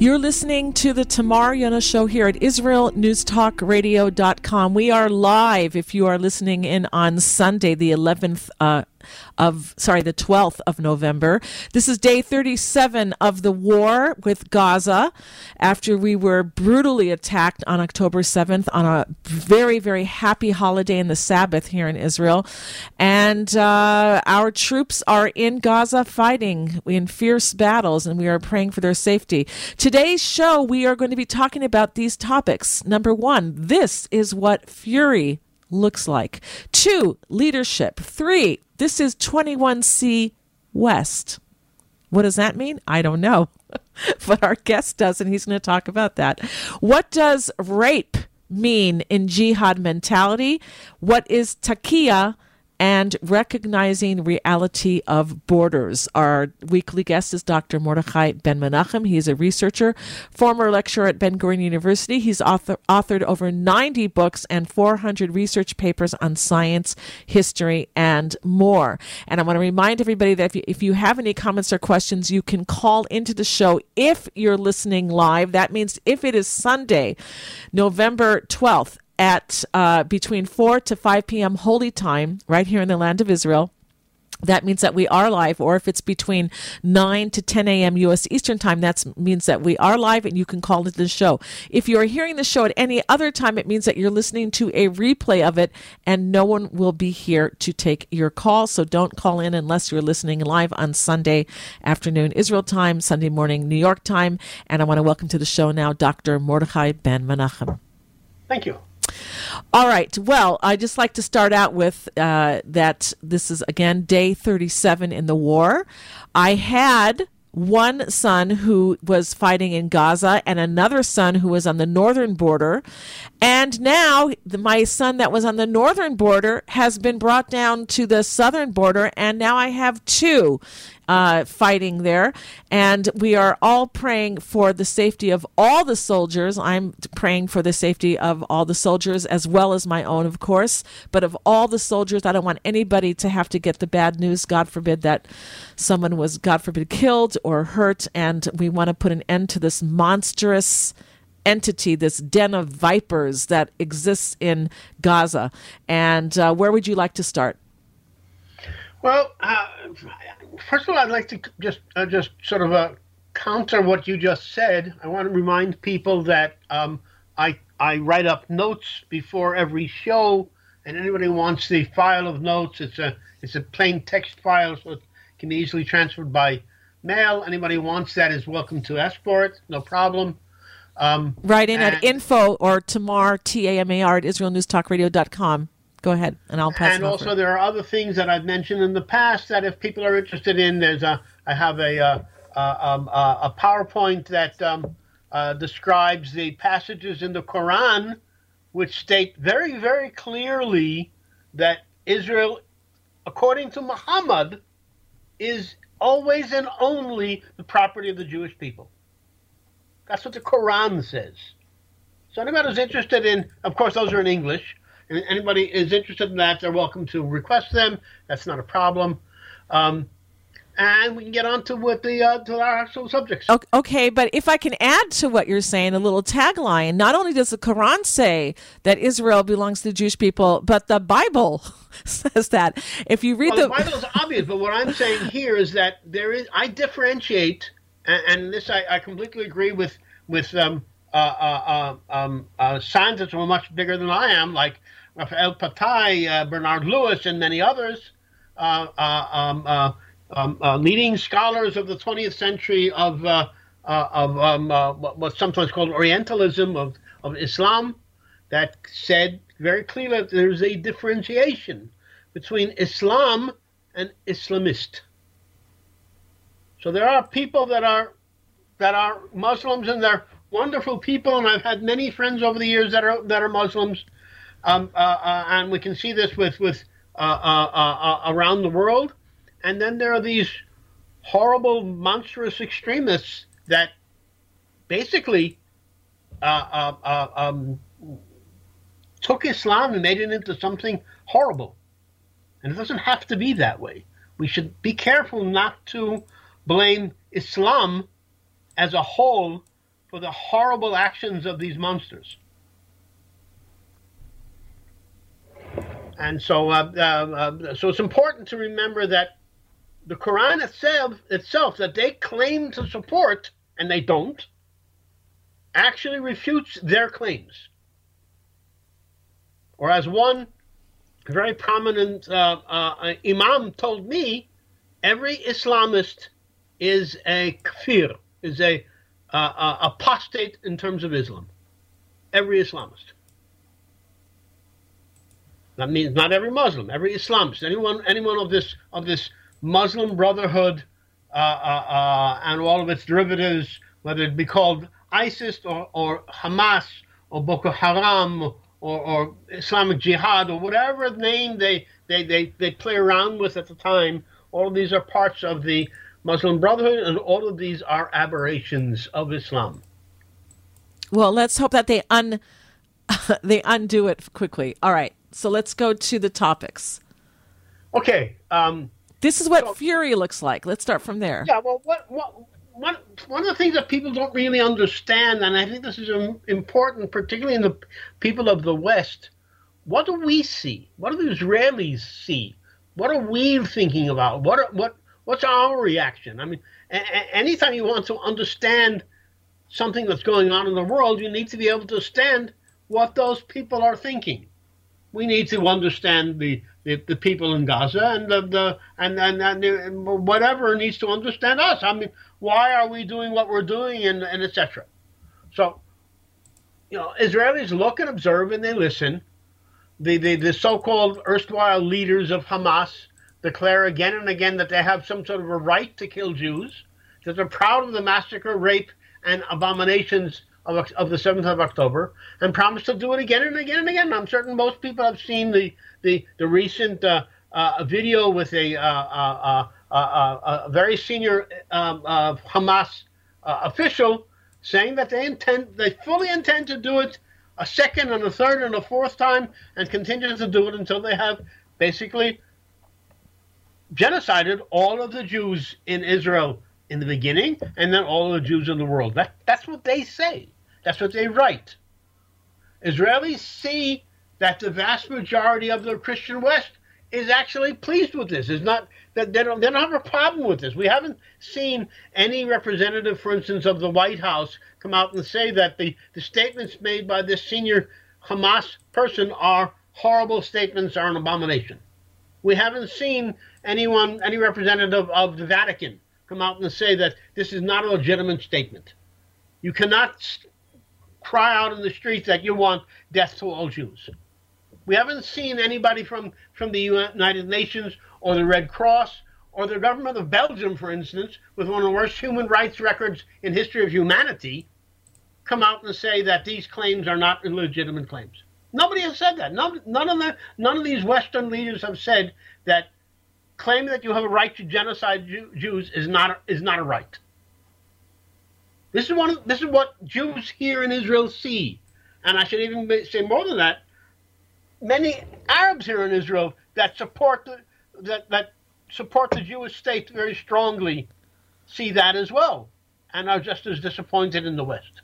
You're listening to the Tamar Yonah Show here at IsraelNewsTalkRadio.com. We are live if you are listening in on Sunday, the 11th uh, of sorry the 12th of November. This is day 37 of the war with Gaza after we were brutally attacked on October 7th on a very very happy holiday in the Sabbath here in Israel and uh, our troops are in Gaza fighting in fierce battles and we are praying for their safety. Today's show we are going to be talking about these topics. Number 1, this is what fury looks like. Two, leadership. Three, this is 21C West. What does that mean? I don't know. but our guest does, and he's going to talk about that. What does rape mean in jihad mentality? What is Taqqiya? And recognizing reality of borders. Our weekly guest is Dr. Mordechai Ben Menachem. He is a researcher, former lecturer at Ben Gurion University. He's author, authored over 90 books and 400 research papers on science, history, and more. And I want to remind everybody that if you, if you have any comments or questions, you can call into the show if you're listening live. That means if it is Sunday, November 12th at uh, between 4 to 5 p.m. holy time right here in the land of Israel. That means that we are live, or if it's between 9 to 10 a.m. U.S. Eastern Time, that means that we are live and you can call into the show. If you are hearing the show at any other time, it means that you're listening to a replay of it and no one will be here to take your call. So don't call in unless you're listening live on Sunday afternoon Israel time, Sunday morning New York time. And I want to welcome to the show now Dr. Mordechai Ben Menachem. Thank you. All right. Well, I just like to start out with uh, that this is again day 37 in the war. I had one son who was fighting in Gaza and another son who was on the northern border. And now the, my son that was on the northern border has been brought down to the southern border, and now I have two uh, fighting there. And we are all praying for the safety of all the soldiers. I'm praying for the safety of all the soldiers as well as my own, of course, but of all the soldiers. I don't want anybody to have to get the bad news. God forbid that someone was, God forbid, killed or hurt. And we want to put an end to this monstrous entity, this den of vipers that exists in Gaza. And uh, where would you like to start? Well, uh, first of all, I'd like to just uh, just sort of uh, counter what you just said. I want to remind people that um, I I write up notes before every show, and anybody wants the file of notes, it's a it's a plain text file, so it can be easily transferred by mail. Anybody wants that is welcome to ask for it, no problem. Um, Write in at info or Tamar T A M A R at IsraelNewsTalkRadio.com go ahead, and I'll pass. And also, there are other things that I've mentioned in the past that if people are interested in, there's a I have a a, a, a PowerPoint that um, uh, describes the passages in the Quran which state very very clearly that Israel, according to Muhammad, is always and only the property of the Jewish people. That's what the Quran says. So anybody who's interested in, of course, those are in English anybody is interested in that, they're welcome to request them. That's not a problem. Um, and we can get on to what the uh, to our actual subjects. Okay, but if I can add to what you're saying, a little tagline. Not only does the Quran say that Israel belongs to the Jewish people, but the Bible says that. If you read well, the... the Bible is obvious, but what I'm saying here is that there is I differentiate, and, and this I, I completely agree with with um, uh, uh, uh um, uh, scientists who are much bigger than I am, like Raphael Patai, uh, Bernard Lewis, and many others, uh, uh, um, um, leading scholars of the 20th century of, of um, what's sometimes called Orientalism of, of Islam, that said very clearly that there's a differentiation between Islam and Islamist. So there are people that are that are Muslims and they're wonderful people, and I've had many friends over the years that are that are Muslims um, uh, uh, and we can see this with with uh, around the world. And then there are these horrible, monstrous extremists that basically um, took Islam and made it into something horrible. And it doesn't have to be that way. We should be careful not to blame Islam as a whole for the horrible actions of these monsters. And so, uh, uh, uh, so it's important to remember that the Quran itself, itself that they claim to support, and they don't, actually refutes their claims. Or as one very prominent uh, uh, imam told me, every Islamist is a kafir, is a apostate in terms of Islam. Every Islamist. That means not every Muslim, every Islamist, anyone, anyone of this of this Muslim Brotherhood uh, uh, uh, and all of its derivatives, whether it be called ISIS or, or Hamas or Boko Haram or, or, Islamic Jihad or whatever name they, they, they, they play around with at the time, all of these are parts of the Muslim Brotherhood, and all of these are aberrations of Islam. Well, let's hope that they un they undo it quickly. All right, so let's go to the topics. Okay. Um, this is what so, fury looks like. Let's start from there. Yeah. Well, what what one one of the things that people don't really understand, and I think this is important, particularly in the people of the West. What do we see? What do the Israelis see? What are we thinking about? What are, what What's our reaction? I mean, a- a- anytime you want to understand something that's going on in the world, you need to be able to understand what those people are thinking. We need to understand the, the, the people in Gaza and the, the and, and, and whatever needs to understand us. I mean, why are we doing what we're doing and, and etc. So, you know, Israelis look and observe and they listen. The, the, the so-called erstwhile leaders of Hamas declare again and again that they have some sort of a right to kill Jews, that they're proud of the massacre, rape, and abominations of, of the 7th of October, and promise to do it again and again and again. I'm certain most people have seen the, the, the recent uh, uh, video with a, uh, uh, uh, uh very senior um, Hamas official saying that they intend, they fully intend to do it a second and a third and a fourth time and continue to do it until they have basically genocided all of the Jews in Israel in the beginning and then all the Jews in the world. That, that's what they say. That's what they write. Israelis see that the vast majority of the Christian West is actually pleased with this. Is not that they don't, they don't have a problem with this. We haven't seen any representative, for instance, of the White House come out and say that the, the statements made by this senior Hamas person are horrible statements, are an abomination. We haven't seen anyone, any representative of the Vatican come out and say that this is not a legitimate statement. You cannot cry out in the streets that you want death to all Jews. We haven't seen anybody from, from the United Nations or the Red Cross or the government of Belgium, for instance, with one of the worst human rights records in history of humanity, come out and say that these claims are not legitimate claims. Nobody has said that. None, none of the, none of these Western leaders have said that claiming that you have a right to genocide Jew, Jews is not is not a right. This is one. Of, this is what Jews here in Israel see, and I should even say more than that. Many Arabs here in Israel that support the that that support the Jewish state very strongly see that as well, and are just as disappointed in the West.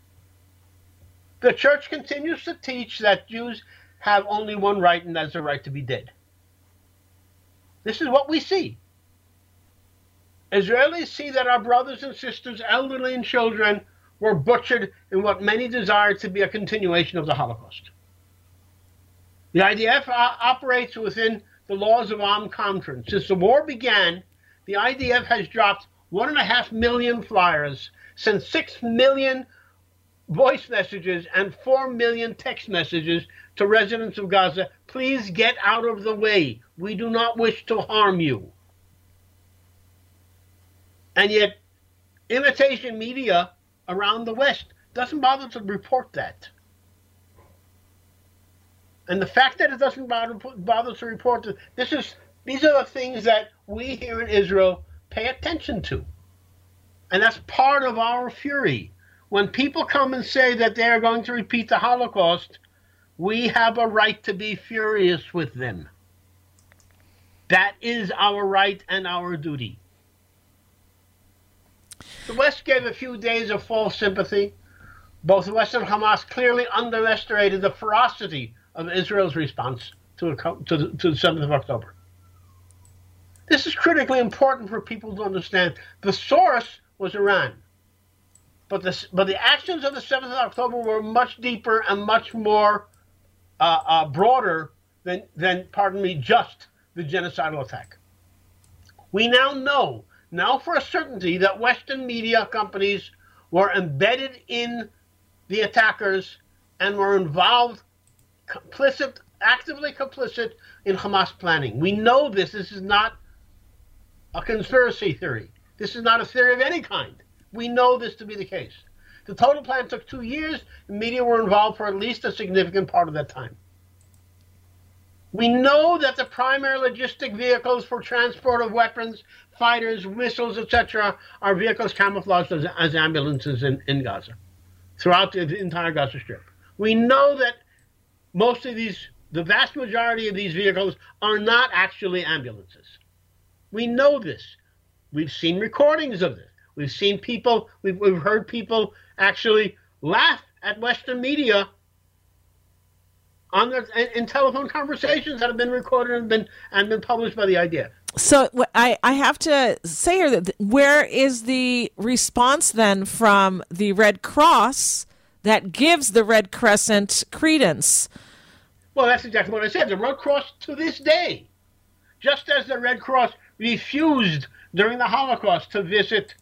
The church continues to teach that Jews have only one right, and that's the right to be dead. This is what we see. Israelis see that our brothers and sisters, elderly and children, were butchered in what many desired to be a continuation of the Holocaust. The IDF uh, operates within the laws of armed conflict. Since the war began, the IDF has dropped one and a half million flyers, sent six million voice messages and 4 million text messages to residents of Gaza. Please get out of the way. We do not wish to harm you. And yet, imitation media around the West doesn't bother to report that. And the fact that it doesn't bother, bother to report that this is these are the things that we here in Israel pay attention to. And that's part of our fury when people come and say that they are going to repeat the Holocaust, we have a right to be furious with them. That is our right and our duty. The West gave a few days of false sympathy. both the West and Hamas clearly underestimated the ferocity of Israel's response to, a, to, the, to the 7th of October. This is critically important for people to understand. The source was Iran. But the, but the actions of the 7th of October were much deeper and much more uh, uh, broader than, than, pardon me, just the genocidal attack. We now know, now for a certainty, that Western media companies were embedded in the attackers and were involved, complicit, actively complicit in Hamas planning. We know this. This is not a conspiracy theory. This is not a theory of any kind. We know this to be the case. The total plan took two years. The media were involved for at least a significant part of that time. We know that the primary logistic vehicles for transport of weapons, fighters, missiles, etc., are vehicles camouflaged as, as ambulances in, in Gaza, throughout the, the entire Gaza Strip. We know that most of these, the vast majority of these vehicles are not actually ambulances. We know this. We've seen recordings of this. We've seen people, we've, we've heard people actually laugh at Western media on their, in telephone conversations that have been recorded and been and been published by the IDF. So I, I have to say here that where is the response then from the Red Cross that gives the Red Crescent credence? Well, that's exactly what I said. The Red Cross to this day, just as the Red Cross refused during the Holocaust to visit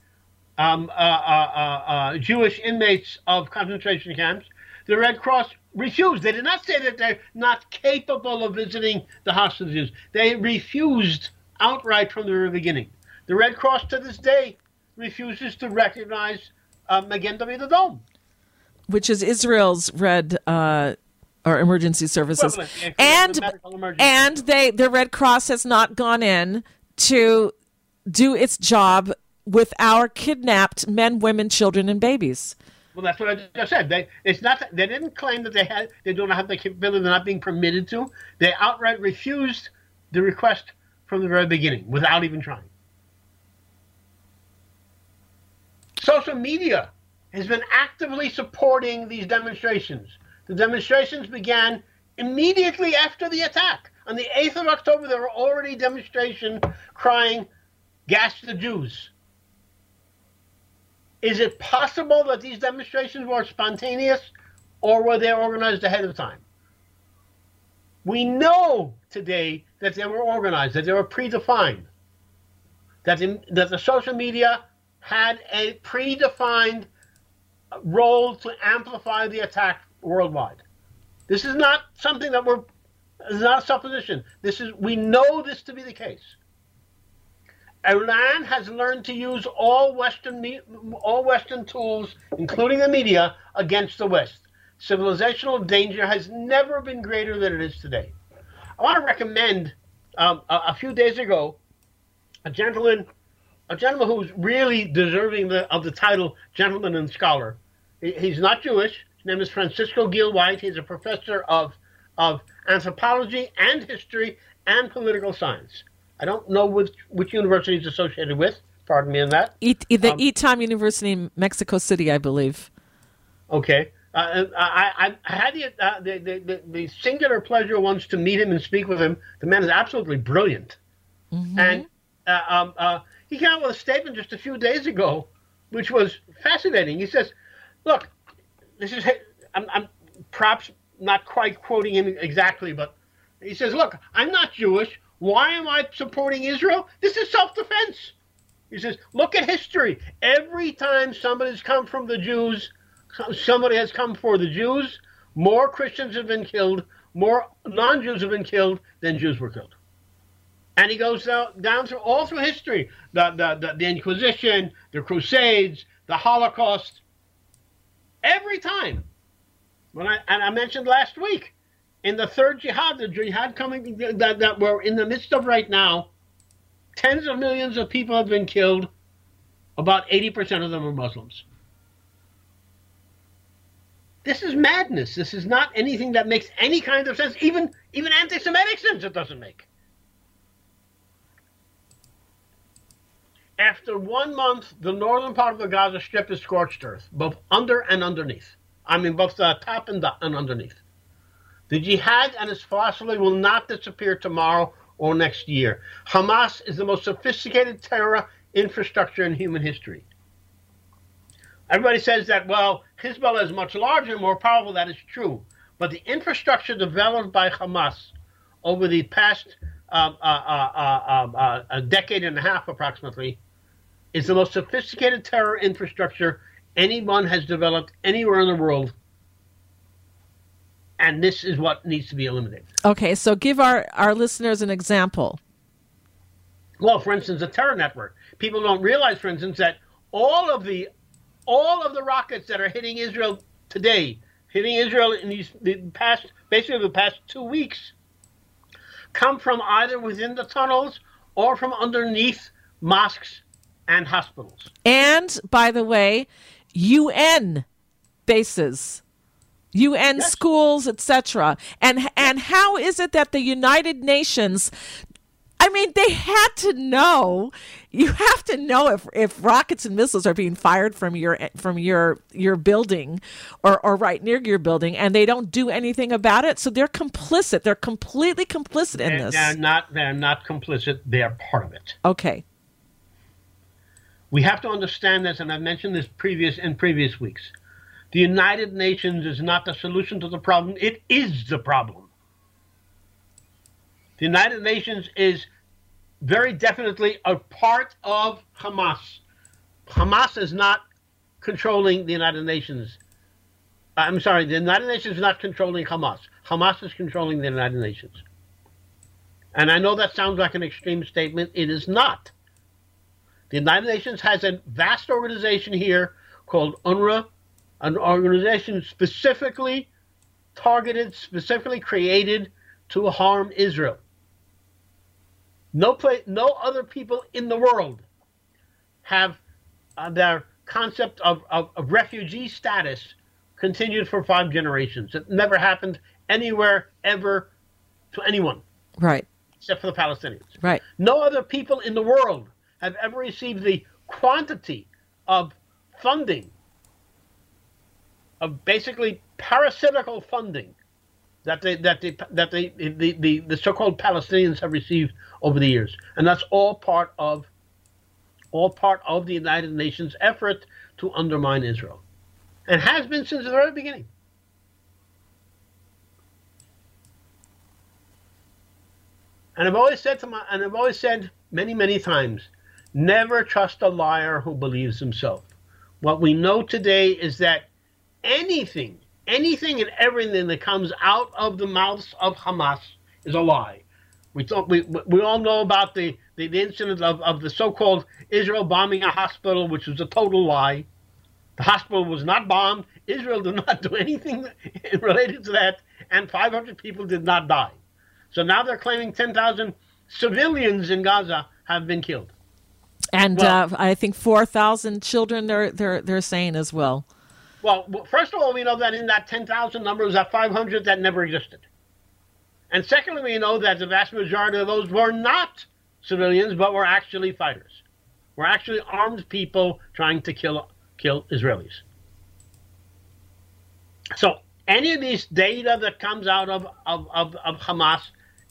um, uh, uh, uh, uh, Jewish inmates of concentration camps, the Red Cross refused. They did not say that they're not capable of visiting the hostages. They refused outright from the very beginning. The Red Cross to this day refuses to recognize uh, Magen David Adom, which is Israel's Red uh, or emergency services, and and they the Red Cross has not gone in to do its job with our kidnapped men, women, children, and babies. Well, that's what I just said. They it's not they didn't claim that they had they don't have the capability. They're not being permitted to. They outright refused the request from the very beginning without even trying. Social media has been actively supporting these demonstrations. The demonstrations began immediately after the attack. On the 8th of October, there were already demonstrations crying, "Gas the Jews." Is it possible that these demonstrations were spontaneous or were they organized ahead of time? We know today that they were organized, that they were predefined, that, in, that the social media had a predefined role to amplify the attack worldwide. This is not something that we're, this is not a supposition. This is, we know this to be the case. Iran has learned to use all Western all Western tools, including the media, against the West. Civilizational danger has never been greater than it is today. I want to recommend um, a, a, few days ago a gentleman, a gentleman who's really deserving the, of the title gentleman and scholar. He, he's not Jewish. His name is Francisco Gil White. He's a professor of of anthropology and history and political science. I don't know which, which university is associated with. Pardon me on that. E- the um, ITAM University in Mexico City, I believe. Okay. Uh, I, I, had the, uh, the, the, the, singular pleasure once to meet him and speak with him. The man is absolutely brilliant. Mm-hmm. And uh, um, uh, he came out with a statement just a few days ago, which was fascinating. He says, Look, this is, I'm, I'm perhaps not quite quoting him exactly, but he says, Look, I'm not Jewish. Why am I supporting Israel? This is self defense. He says, look at history. Every time somebody's come from the Jews, somebody has come for the Jews, more Christians have been killed, more non Jews have been killed than Jews were killed. And he goes down, down through all through history the, the, the, the Inquisition, the Crusades, the Holocaust. Every time. When I, and I mentioned last week, in the third jihad, the jihad coming that, that we're in the midst of right now, tens of millions of people have been killed. About 80% of them are Muslims. This is madness. This is not anything that makes any kind of sense. Even even anti-Semitic sense it doesn't make. After one month, the northern part of the Gaza Strip is scorched earth, both under and underneath. I mean, both the top and, the, and underneath. The jihad and its philosophy will not disappear tomorrow or next year. Hamas is the most sophisticated terror infrastructure in human history. Everybody says that, well, Hezbollah is much larger and more powerful. That is true. But the infrastructure developed by Hamas over the past uh, uh, uh, a decade and a half approximately is the most sophisticated terror infrastructure anyone has developed anywhere in the world. And this is what needs to be eliminated. Okay, so give our, our listeners an example. Well, for instance, a terror network. People don't realize, for instance, that all of the all of the rockets that are hitting Israel today, hitting Israel in these the past basically the past two weeks, come from either within the tunnels or from underneath mosques and hospitals. And by the way, UN bases. UN yes. schools, etc. And and how is it that the United Nations I mean, they had to know. You have to know if, if rockets and missiles are being fired from your from your your building, or or right near your building, and they don't do anything about it. So they're complicit. They're completely complicit in they're, this. They're not. They're not complicit. They are part of it. Okay. We have to understand this, and I've mentioned this previous in previous weeks. The United Nations is not the solution to the problem. It is the problem. The United Nations is very definitely a part of Hamas. Hamas is not controlling the United Nations. Uh, I'm sorry, the United Nations is not controlling Hamas. Hamas is controlling the United Nations. And I know that sounds like an extreme statement. It is not. The United Nations has a vast organization here called UNRWA, an organization specifically targeted, specifically created to harm Israel. No place, no other people in the world have uh, their concept of, of, of refugee status continued for five generations. It never happened anywhere ever to anyone. Right. Except for the Palestinians. Right. No other people in the world have ever received the quantity of funding, of basically parasitical funding that they that they that the, the, the so-called Palestinians have received over the years, and that's all part of all part of the United Nations effort to undermine Israel, and has been since the very beginning. And I've always said to my and I've always said many many times, never trust a liar who believes himself. What we know today is that anything anything and everything that comes out of the mouths of Hamas is a lie. We thought we we all know about the, the, the incident of, of the so-called Israel bombing a hospital, which was a total lie. The hospital was not bombed. Israel did not do anything related to that, and 500 people did not die. So now they're claiming 10,000 civilians in Gaza have been killed. And well, uh, I think 4,000 children they're, they're, they're saying as well. Well, first of all, we know that in that 10,000 number was that 500 that never existed. And secondly, we know that the vast majority of those were not civilians, but were actually fighters. Were actually armed people trying to kill kill Israelis. So any of these data that comes out of, of, of, of Hamas,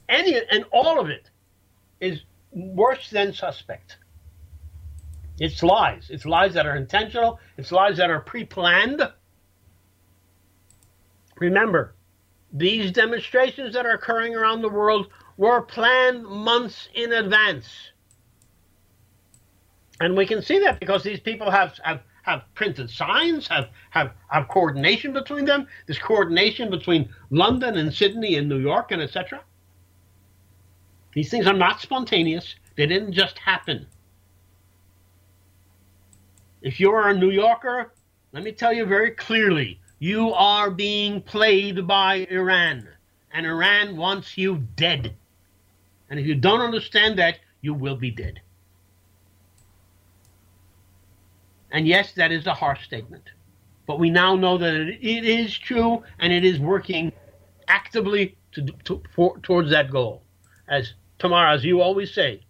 any and all of it is worse than suspect. It's lies. It's lies that are intentional. It's lies that are pre planned. Remember, these demonstrations that are occurring around the world were planned months in advance. And we can see that because these people have, have, have printed signs, have, have, have coordination between them. This coordination between London and Sydney and New York and etc. These things are not spontaneous. They didn't just happen. If you're a New Yorker, let me tell you very clearly you are being played by Iran, and Iran wants you dead. And if you don't understand that, you will be dead. And yes, that is a harsh statement. But we now know that it is true and it is working actively to, to, for, towards that goal. As tomorrow, as you always say,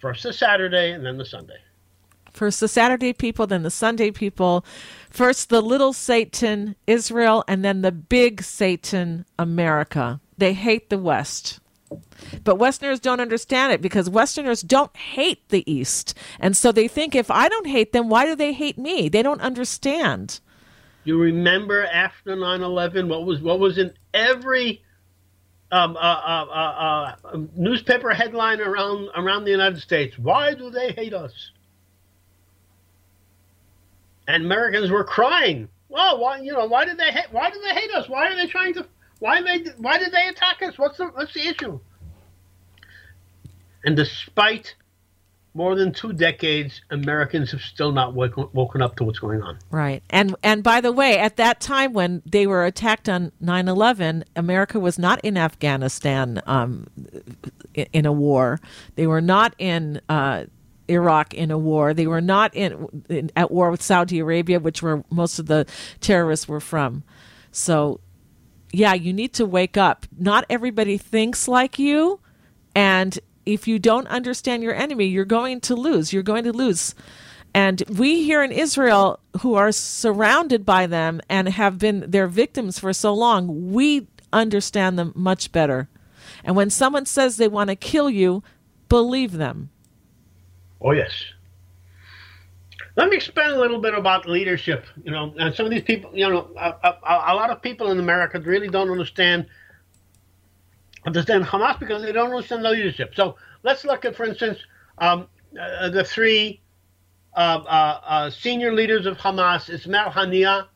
first the Saturday and then the Sunday. First the Saturday people, then the Sunday people. First the little Satan, Israel, and then the big Satan, America. They hate the West. But Westerners don't understand it because Westerners don't hate the East. And so they think if I don't hate them, why do they hate me? They don't understand. You remember after 9 11, what was, what was in every um, uh, uh, uh, uh, newspaper headline around, around the United States? Why do they hate us? And Americans were crying. Well, why you know why did they hate, why did they hate us? Why are they trying to why they why did they attack us? What's the what's the issue? And despite more than two decades, Americans have still not woken, woken up to what's going on. Right. And and by the way, at that time when they were attacked on 9/11, America was not in Afghanistan um, in a war. They were not in uh, Iraq in a war. They were not in, in, at war with Saudi Arabia, which were most of the terrorists were from. So yeah, you need to wake up. Not everybody thinks like you. And if you don't understand your enemy, you're going to lose. You're going to lose. And we here in Israel, who are surrounded by them and have been their victims for so long, we understand them much better. And when someone says they want to kill you, believe them. Oh, yes. Let me explain a little bit about leadership. You know, and some of these people, you know, a, a, a lot of people in America really don't understand understand Hamas because they don't understand the leadership. So let's look at, for instance, um, uh, the three uh, uh, uh senior leaders of Hamas. Ismail Haniyeh,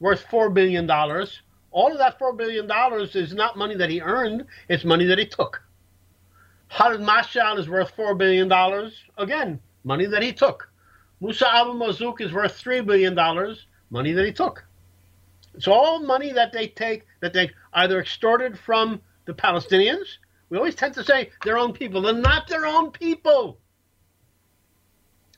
worth four billion dollars. All of that four billion dollars is not money that he earned; it's money that he took. Khalid Mashal is worth four billion dollars. Again, money that he took. Musa Abu Marzouk is worth $3 billion, money that he took. It's all money that they take, that they either extorted from the Palestinians. We always tend to say their own people. They're not their own people.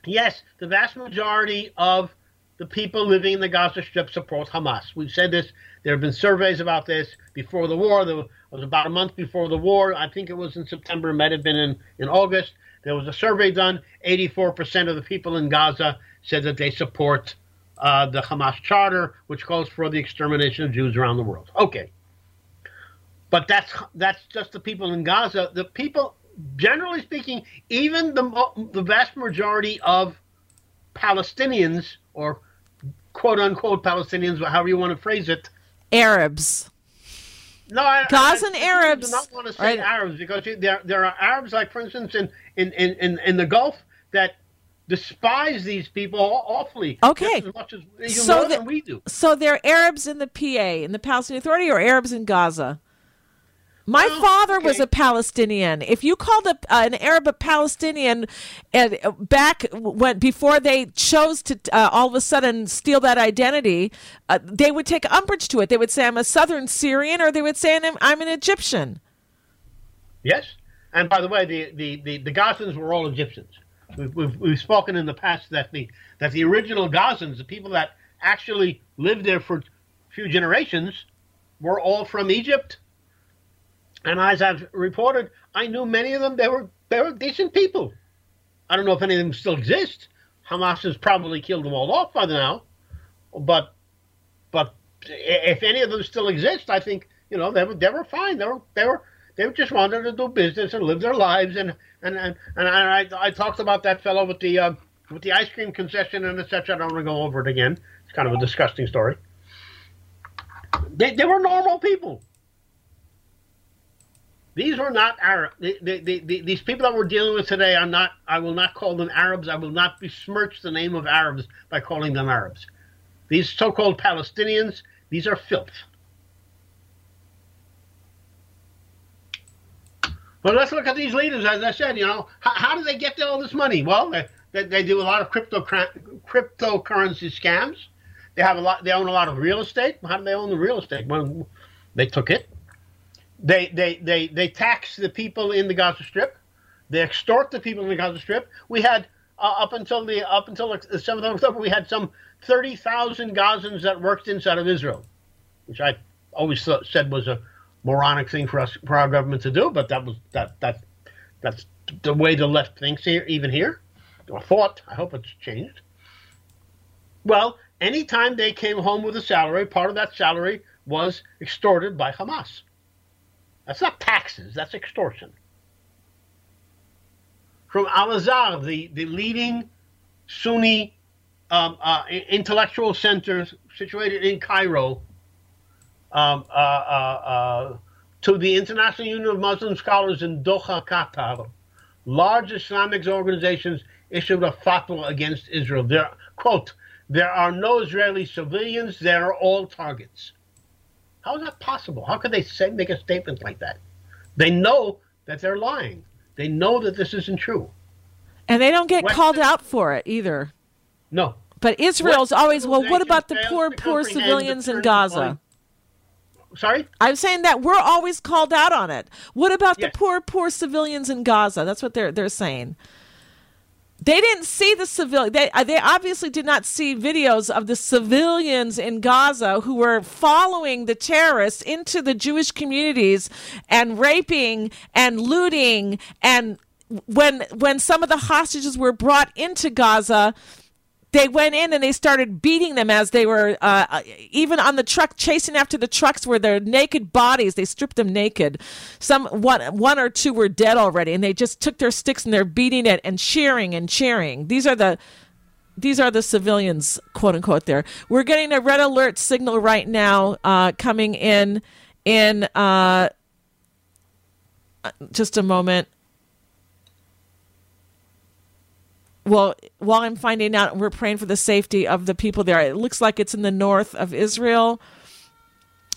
Yes, the vast majority of the people living in the Gaza Strip support Hamas. We've said this. There have been surveys about this before the war. There was about a month before the war. I think it was in September. It might have been in, in August. There was a survey done. 84% of the people in Gaza said that they support uh, the Hamas charter, which calls for the extermination of Jews around the world. Okay. But that's that's just the people in Gaza. The people, generally speaking, even the, the vast majority of Palestinians, or quote unquote Palestinians, however you want to phrase it, Arabs. No, I, Gazan I, Arabs. do not want to say right. Arabs because there there are Arabs, like for instance, in in, in, in the Gulf that despise these people awfully. Okay, as much as so more the, than we do. So they're Arabs in the PA, in the Palestinian Authority, or Arabs in Gaza. My well, father okay. was a Palestinian. If you called a, uh, an Arab a Palestinian, and uh, back when before they chose to uh, all of a sudden steal that identity, uh, they would take umbrage to it. They would say, "I'm a Southern Syrian," or they would say, "I'm an Egyptian." Yes, and by the way, the the the, the Gazans were all Egyptians. We've, we've, we've spoken in the past that the that the original Gazans, the people that actually lived there for a few generations, were all from Egypt and as I've reported, I knew many of them. They were they were decent people. I don't know if any of them still exist. Hamas has probably killed them all off by now, but but if any of them still exist, I think you know they were they were fine. They were they were they just wanted to do business and live their lives. And and and, and I I talked about that fellow with the uh, with the ice cream concession and etc. I don't want to go over it again. It's kind of a disgusting story. They they were normal people. These are not Arab. These people that we're dealing with today are not. I will not call them Arabs. I will not besmirch the name of Arabs by calling them Arabs. These so-called Palestinians. These are filth. But let's look at these leaders. As I said, you know, how, how do they get all this money? Well, they, they, they do a lot of crypto cryptocurrency scams. They have a lot. They own a lot of real estate. How do they own the real estate? Well, they took it. They, they, they, they tax the people in the Gaza Strip. They extort the people in the Gaza Strip. We had uh, up until the up until the seventh of October, we had some thirty thousand Gazans that worked inside of Israel, which I always thought, said was a moronic thing for us for our government to do. But that was that that that's the way the left thinks here, even here. or thought. I hope it's changed. Well, anytime they came home with a salary, part of that salary was extorted by Hamas. That's not taxes, that's extortion. From Al Azhar, the, the leading Sunni um, uh, intellectual center situated in Cairo, um, uh, uh, uh, to the International Union of Muslim Scholars in Doha, Qatar, large Islamic organizations issued a fatwa against Israel. There, quote, there are no Israeli civilians, they are all targets. How is that possible? How could they say, make a statement like that? They know that they're lying. They know that this isn't true. And they don't get called out for it either. No. But Israel's what always, well, what about the poor, poor civilians in Gaza? Sorry? I'm saying that we're always called out on it. What about yes. the poor, poor civilians in Gaza? That's what they're they're saying. They didn't see the civilian. They uh, they obviously did not see videos of the civilians in Gaza who were following the terrorists into the Jewish communities and raping and looting and when when some of the hostages were brought into Gaza they went in and they started beating them as they were uh, uh, even on the truck chasing after the trucks where their naked bodies they stripped them naked. Some one one or two were dead already and they just took their sticks and they're beating it and cheering and cheering. These are the these are the civilians quote unquote there. We're getting a red alert signal right now uh, coming in in uh, just a moment well, while I'm finding out, we're praying for the safety of the people there. It looks like it's in the north of Israel.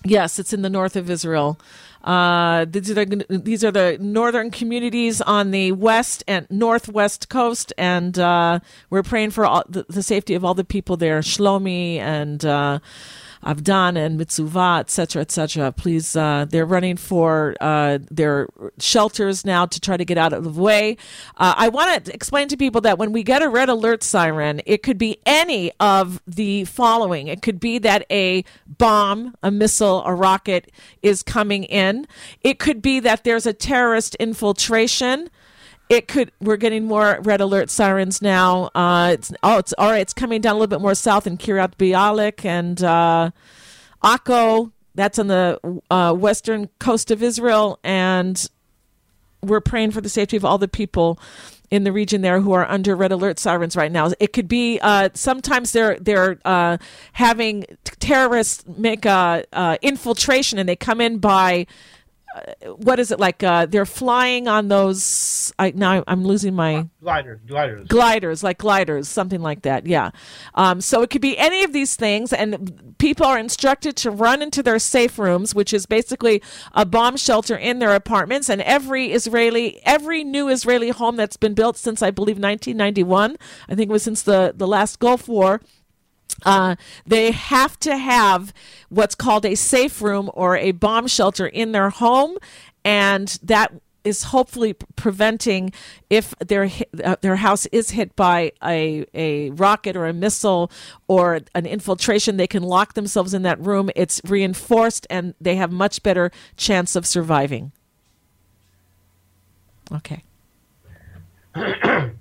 Yes, it's in the north of Israel. Uh, these, are the, these are the northern communities on the west and northwest coast, and uh, we're praying for all, the, the, safety of all the people there. Shlomi and uh, Avdon and Metzuva, etc., etc. Please, uh, they're running for uh, their shelters now to try to get out of the way. Uh, I want to explain to people that when we get a red alert siren, it could be any of the following. It could be that a bomb, a missile, a rocket is coming in. It could be that there's a terrorist infiltration it could we're getting more red alert sirens now uh it's oh it's all right it's coming down a little bit more south in kiryat bialik and uh akko that's on the uh, western coast of israel and we're praying for the safety of all the people in the region there who are under red alert sirens right now. It could be uh, sometimes they're they're uh, having terrorists make a uh, infiltration and they come in by what is it like? Uh, they're flying on those. I now I'm losing my gliders, gliders, gliders, like gliders, something like that. Yeah. Um, so it could be any of these things, and people are instructed to run into their safe rooms, which is basically a bomb shelter in their apartments. And every Israeli, every new Israeli home that's been built since I believe 1991, I think it was since the the last Gulf War uh, they have to have what's called a safe room or a bomb shelter in their home, and that is hopefully preventing if their uh, their house is hit by a a rocket or a missile or an infiltration they can lock themselves in that room. It's reinforced and they have much better chance of surviving. Okay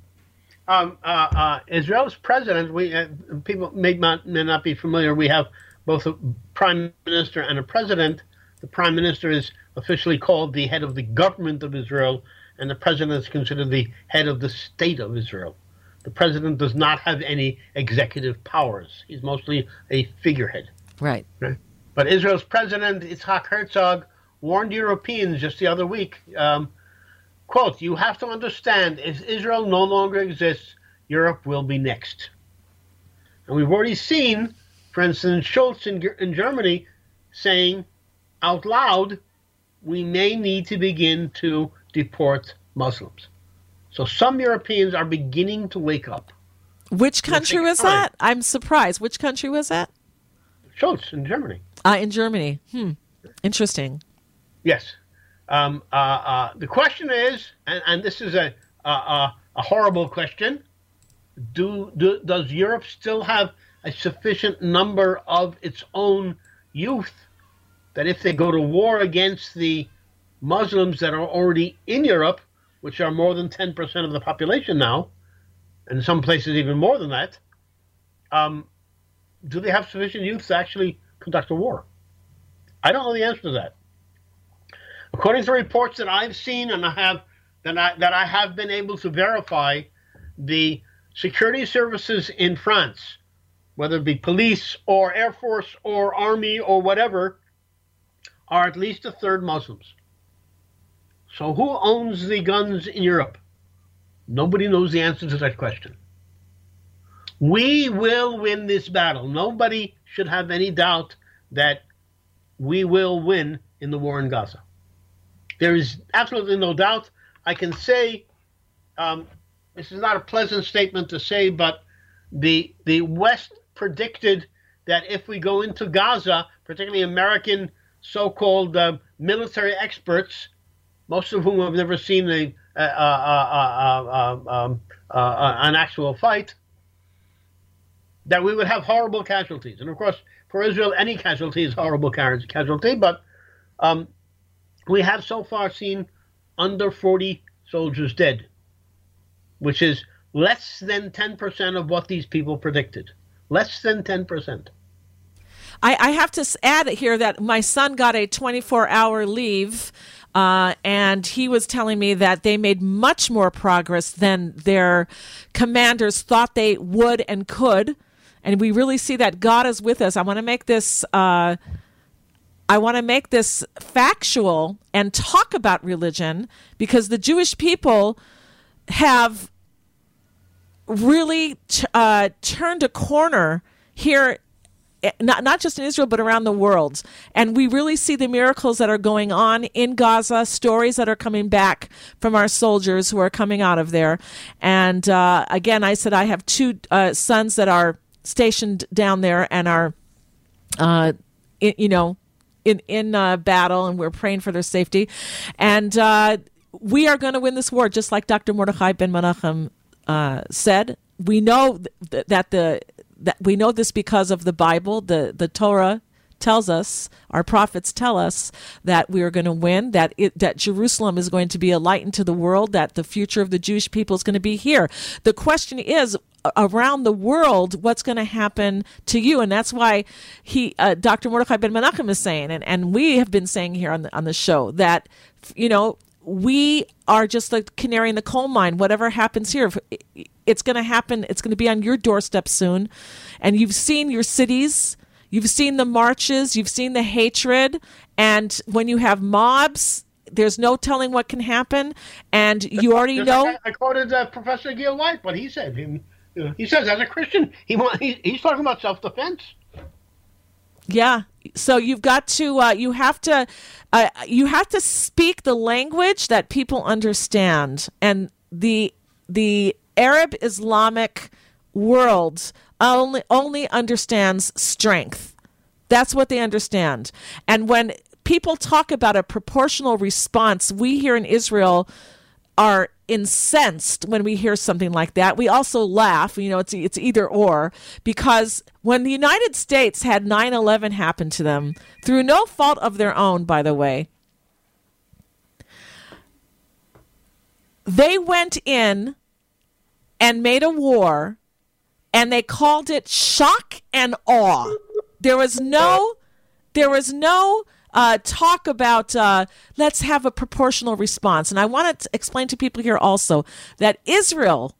um, uh, uh, Israel's president, we uh, people may not, may not be familiar. We have both a prime minister and a president. The prime minister is officially called the head of the government of Israel, and the president is considered the head of the state of Israel. The president does not have any executive powers. He's mostly a figurehead. Right. right? But Israel's president, Yitzhak Herzog, warned Europeans just the other week um, Quote, you have to understand if Israel no longer exists, Europe will be next. And we've already seen, for instance, Scholz in, in Germany saying out loud, we may need to begin to deport Muslims. So some Europeans are beginning to wake up. Which country was time. that? I'm surprised. Which country was that? Scholz in Germany. Uh, in Germany. Hmm. Interesting. Yes. Um, uh, uh, the question is, and, and this is a, a, a horrible question: do, do does Europe still have a sufficient number of its own youth that if they go to war against the Muslims that are already in Europe, which are more than ten percent of the population now, and some places even more than that, um, do they have sufficient youth to actually conduct a war? I don't know the answer to that. According to reports that I've seen and I have that I, that I have been able to verify, the security services in France, whether it be police or air force or army or whatever, are at least a third Muslims. So who owns the guns in Europe? Nobody knows the answer to that question. We will win this battle. Nobody should have any doubt that we will win in the war in Gaza. There is absolutely no doubt. I can say um, this is not a pleasant statement to say, but the the West predicted that if we go into Gaza, particularly American so-called uh, military experts, most of whom have never seen a, uh, uh, um, an actual fight, that we would have horrible casualties. And of course, for Israel, any casualty is horrible casualty. But um, we have so far seen under 40 soldiers dead, which is less than 10% of what these people predicted. Less than 10%. I, I have to add here that my son got a 24 hour leave. Uh, and he was telling me that they made much more progress than their commanders thought they would and could. And we really see that God is with us. I want to make this. Uh, I want to make this factual and talk about religion because the Jewish people have really t- uh, turned a corner here Eh, not not just in Israel but around the world. And we really see the miracles that are going on in Gaza, stories that are coming back from our soldiers who are coming out of there. And uh, again, I said I have two uh, sons that are stationed down there and are, uh, you know, in in uh, battle, and we're praying for their safety. And uh, we are going to win this war, just like Dr. Mordechai ben Menachem uh, said. We know th- that the that we know this because of the Bible, the the Torah tells us, our prophets tell us that we are going to win, that it, that Jerusalem is going to be a light into the world, that the future of the Jewish people is going to be here. The question is around the world what's going to happen to you and that's why he uh, Dr. Mordechai ben Menachem is saying and, and we have been saying here on the on the show that you know we are just the canary in the coal mine whatever happens here it's going to happen. It's going to be on your doorstep soon. And you've seen your cities, you've seen the marches, you've seen the hatred. And when you have mobs, there's no telling what can happen. And you already know. I, I quoted uh, Professor Gil White, what he said. He, he says, as a Christian, he, he he's talking about self defense. Yeah. So you've got to uh, you have to uh, you have to speak the language that people understand and the the Arab Islamic world only only understands strength. That's what they understand. And when people talk about a proportional response, we here in Israel are incensed when we hear something like that. We also laugh, you know, it's it's either or because when the United States had 9/11 happen to them through no fault of their own, by the way, they went in and made a war and they called it shock and awe. There was no there was no uh, talk about uh, let's have a proportional response. And I want to explain to people here also that Israel,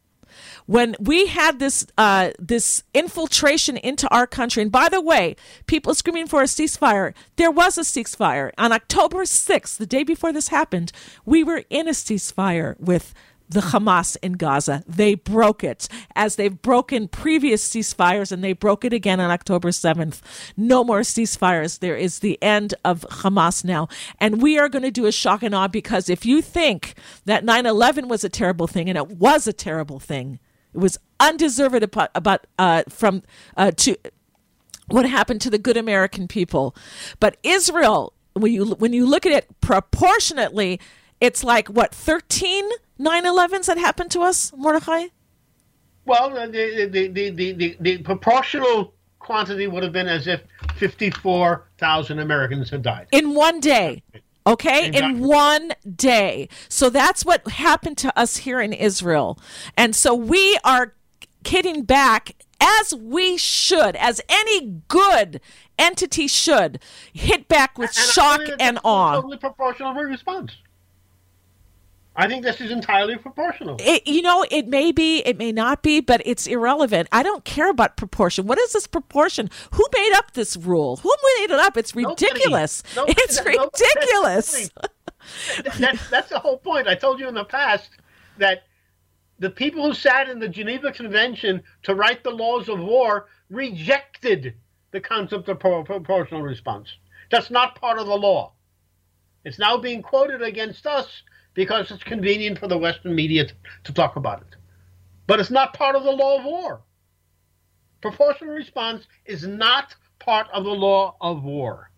when we had this uh, this infiltration into our country, and by the way, people screaming for a ceasefire, there was a ceasefire on October sixth, the day before this happened. We were in a ceasefire with the Hamas in Gaza. They broke it as they've broken previous ceasefires and they broke it again on October 7th. No more ceasefires. There is the end of Hamas now. And we are going to do a shock and awe because if you think that 9 11 was a terrible thing, and it was a terrible thing, it was undeserved about, about uh, from uh, to what happened to the good American people. But Israel, when you when you look at it proportionately, it's like what 13 9-11s that happened to us, Mordechai? Well, the, the, the, the, the, proportional quantity would have been as if 54,000 Americans had died. In one day. Okay, exactly. in one day. So that's what happened to us here in Israel. And so we are hitting back as we should, as any good entity should, hit back with And shock and awe. Totally proportional response. I think this is entirely proportional. It, you know, it may be, it may not be, but it's irrelevant. I don't care about proportion. What is this proportion? Who made up this rule? Who made it up? It's ridiculous. Nobody- it's nobody- ridiculous. that's, that's the whole point. I told you in the past that the people who sat in the Geneva Convention to write the laws of war rejected the concept of pro- proportional response. That's not part of the law. It's now being quoted against us because it's convenient for the Western media to, to talk about it. But it's not part of the law of war. Proportional response is not part of the law of war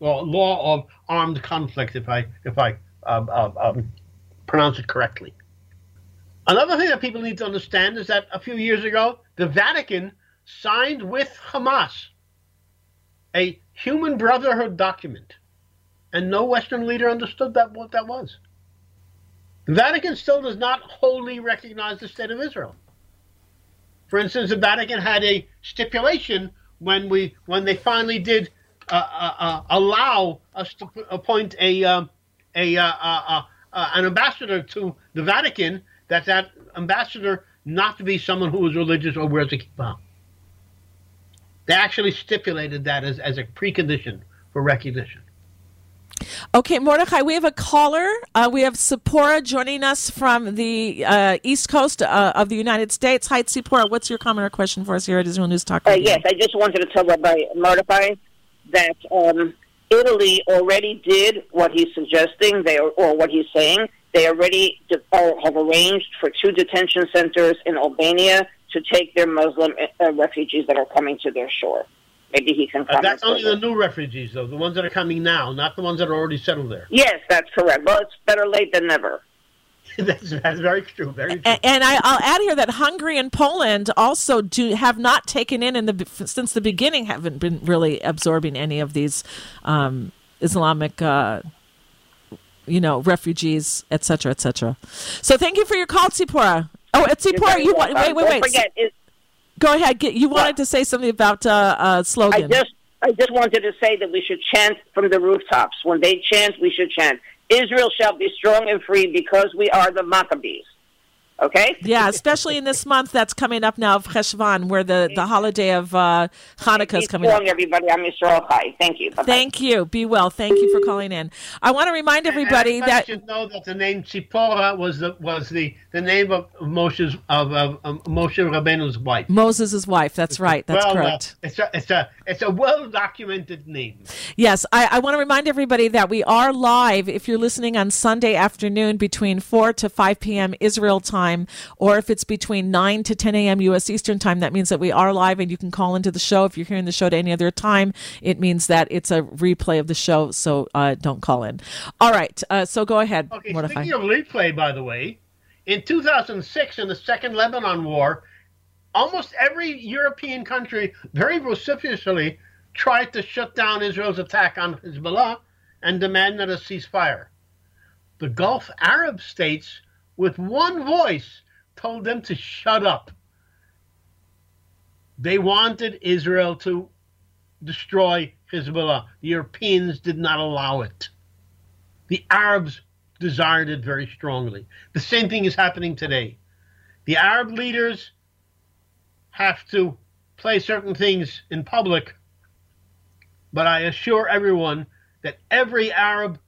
or law of armed conflict, if I if I um, um, um, pronounce it correctly. Another thing that people need to understand is that a few years ago, the Vatican signed with Hamas a human brotherhood document, and no Western leader understood that what that was. The Vatican still does not wholly recognize the state of Israel. For instance, the Vatican had a stipulation when we when they finally did uh, uh, uh, allow us to appoint a um, a uh, uh, uh, an ambassador to the Vatican that that ambassador not to be someone who is religious or wears a kippah. They actually stipulated that as, as a precondition for recognition. Okay, Mordechai, we have a caller. Uh, we have Tzipora joining us from the uh, East Coast uh, of the United States. Hi, Tzipora. What's your comment or question for us here at Israel News Talk Uh, yes, I just wanted to tell Rabbi Mordechai that um, Italy already did what he's suggesting, they or what he's saying. They already de- have arranged for two detention centers in Albania to take their Muslim uh, refugees that are coming to their shore. Maybe he can Uh, that's only the new refugees, though, the ones that are coming now, not the ones that are already settled there. Yes, that's correct. Well, it's better late than never. that's, that's very true. Very true. A- And I, I'll add here that Hungary and Poland also do have not taken in in the since the beginning haven't been really absorbing any of these um, Islamic, uh, you know, refugees, etc., cetera, et cetera. So thank you for your call, Tzipora. Oh, uh, You're Tzipora, want, welcome. wait, wait, Don't wait. forget, it, Go ahead. Get, you wanted to say something about uh, uh, I slogan. just I just wanted to say that we should chant from the rooftops. When they chant, we should chant. Israel shall be strong and free because we are the Maccabees. Okay? Yeah, especially in this month that's coming up now of Cheshvan, where the, the holiday of uh, Hanukkah is coming up. strong, everybody. Am Yisrael Chai. Thank you. Bye-bye. Thank you. Be well. Thank you for calling in. I want to remind everybody and that should know that the name Tzipora was the was the, the name of Moshe's of, of, of Moshe Rabbeinu's wife. Moses' wife. That's right. That's well, uh, correct. it's a it's a it's a well documented name. Yes, I, I want to remind everybody that we are live if you're listening on Sunday afternoon between 4 to 5 p.m. Israel time, or if it's between 9 to 10 a.m. U.S. Eastern time. That means that we are live and you can call into the show. If you're hearing the show at any other time, it means that it's a replay of the show, so uh, don't call in. All right, uh, so go ahead, Okay, Mordechai. speaking of replay, by the way, in 2006, in the Second Lebanon War, almost every European country very vociferously tried to shut down Israel's attack on Hezbollah and demanded a ceasefire. The Gulf Arab states, with one voice, told them to shut up. They wanted Israel to destroy Hezbollah. The Europeans did not allow it. The Arabs desired it very strongly. The same thing is happening today. The Arab leaders have to play certain things in public, but I assure everyone that every Arab,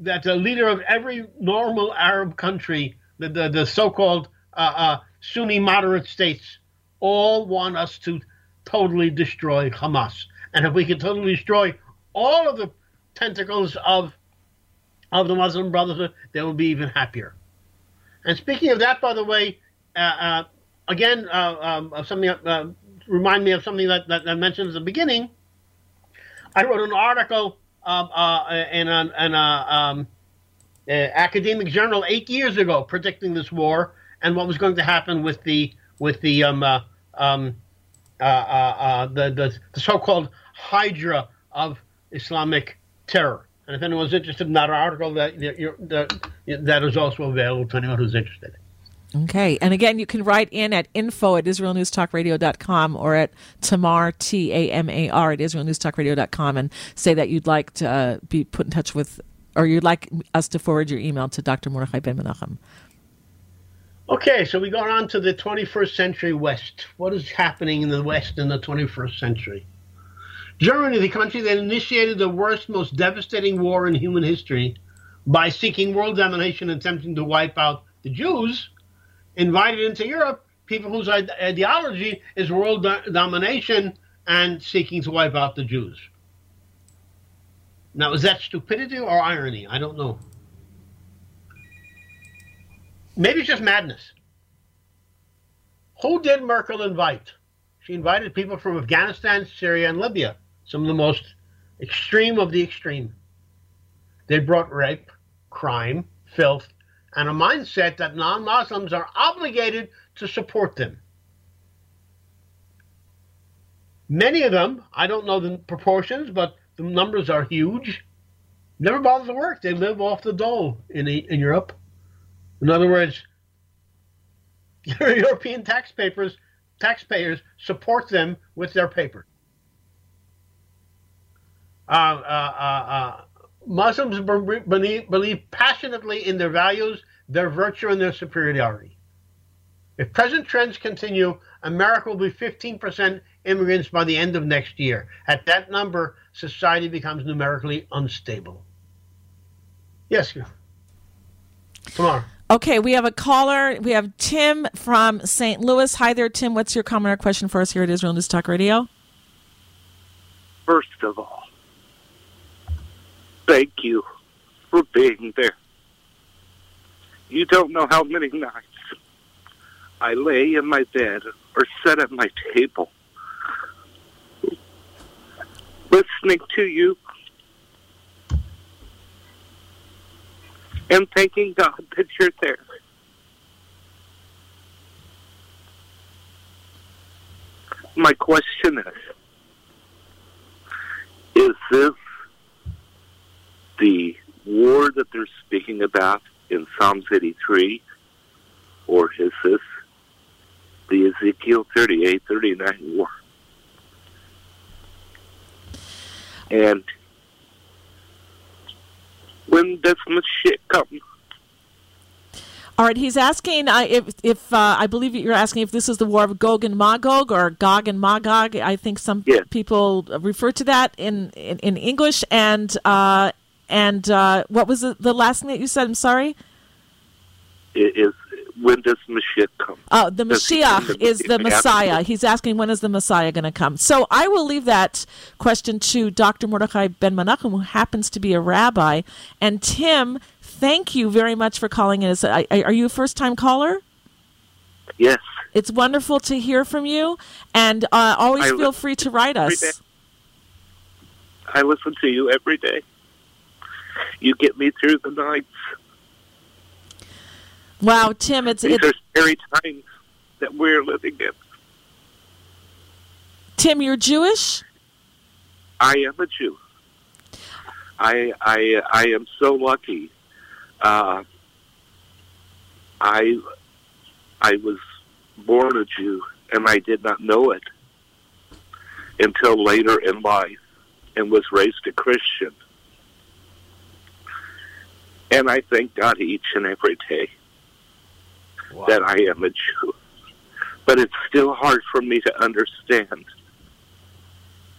that the leader of every normal Arab country, the, the, the so called uh, uh, Sunni moderate states, all want us to totally destroy Hamas. And if we can totally destroy all of the tentacles of of the Muslim Brotherhood, they will be even happier. And speaking of that, by the way, uh, uh, again, uh, um, something uh, remind me of something that, that I mentioned at the beginning. I wrote an article um, uh, in an in a, um, uh, academic journal eight years ago predicting this war and what was going to happen with the with the um, uh, um, uh, uh, uh, the, the the so-called Hydra of Islamic terror. And if anyone's interested in that article, that that that is also available to anyone who's interested. Okay. And again, you can write in at info at israelnewstalkradio.com or at Tamar, T A M A R, at israelnewstalkradio.com and say that you'd like to uh, be put in touch with, or you'd like us to forward your email to Dr. Mordechai Ben Menachem. Okay, so we go on to the 21st century West. What is happening in the West in the 21st century? Germany, the country that initiated the worst, most devastating war in human history by seeking world domination and attempting to wipe out the Jews, invited into Europe people whose ideology is world do- domination and seeking to wipe out the Jews. Now, is that stupidity or irony? I don't know. Maybe it's just madness. Who did Merkel invite? She invited people from Afghanistan, Syria, and Libya, some of the most extreme of the extreme. They brought rape, crime, filth, and a mindset that non Muslims are obligated to support them. Many of them, I don't know the proportions, but the numbers are huge, never bother to work. They live off the dole in, in Europe. In other words, European taxpayers taxpayers support them with their paper. Uh, uh, uh, uh Muslims believe, believe passionately in their values, their virtue, and their superiority. If present trends continue, America will be 15% immigrants by the end of next year. At that number, society becomes numerically unstable. Yes, tomorrow. Okay, we have a caller. We have Tim from St. Louis. Hi there, Tim. What's your comment or question for us here at Israel News Talk Radio? First of all, thank you for being there. You don't know how many nights I lay in my bed or sit at my table listening to you and thanking God that you're there. My question is, is this the war that they're speaking about in Psalms 83, or is this the Ezekiel 38, 39 war? And when does Mashiach come? All right, he's asking uh, if, if uh, I believe you're asking if this is the war of Gog and Magog or Gog and Magog. I think some yes. people refer to that in in, in English. And uh, and uh, what was the, the, last thing that you said? I'm sorry. It is when does Mashiach come? Oh, the Mashiach is the Messiah. He's asking when is the Messiah going to come. So I will leave that question to Dr. Mordechai Ben Menachem, who happens to be a rabbi. And Tim, thank you very much for calling in. Are you a first time caller? Yes. It's wonderful to hear from you, and uh, always I feel free to write us. I listen to you every day. You get me through the nights. Wow, Tim, it's these it's, are scary times that we're living in. Tim, you're Jewish. I am a Jew. I I I am so lucky. Uh, I I was born a Jew, and I did not know it until later in life, and was raised a Christian. And I thank God each and every day wow. that I am a Jew. But it's still hard for me to understand.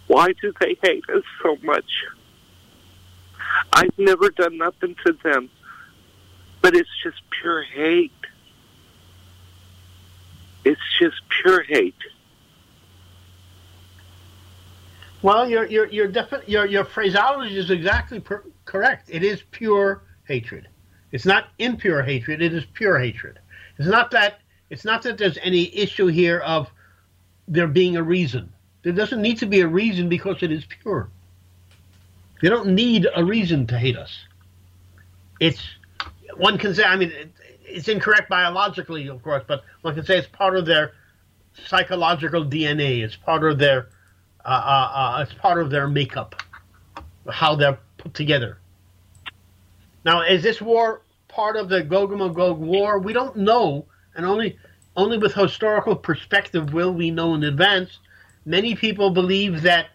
Why do they hate us so much? I've never done nothing to them, but it's just pure hate. It's just pure hate. Well, your your your defi- your your phraseology is exactly per- correct. It is pure hatred. It's not impure hatred. It is pure hatred. It's not that it's not that there's any issue here of there being a reason. There doesn't need to be a reason because it is pure. They don't need a reason to hate us. It's one can say. I mean, it, it's incorrect biologically, of course, but one can say it's part of their psychological DNA. It's part of their uh, uh, uh, it's part of their makeup, how they're put together. Now, is this war part of the Gog and Magog war? We don't know and only only with historical perspective will we know in advance. Many people believe that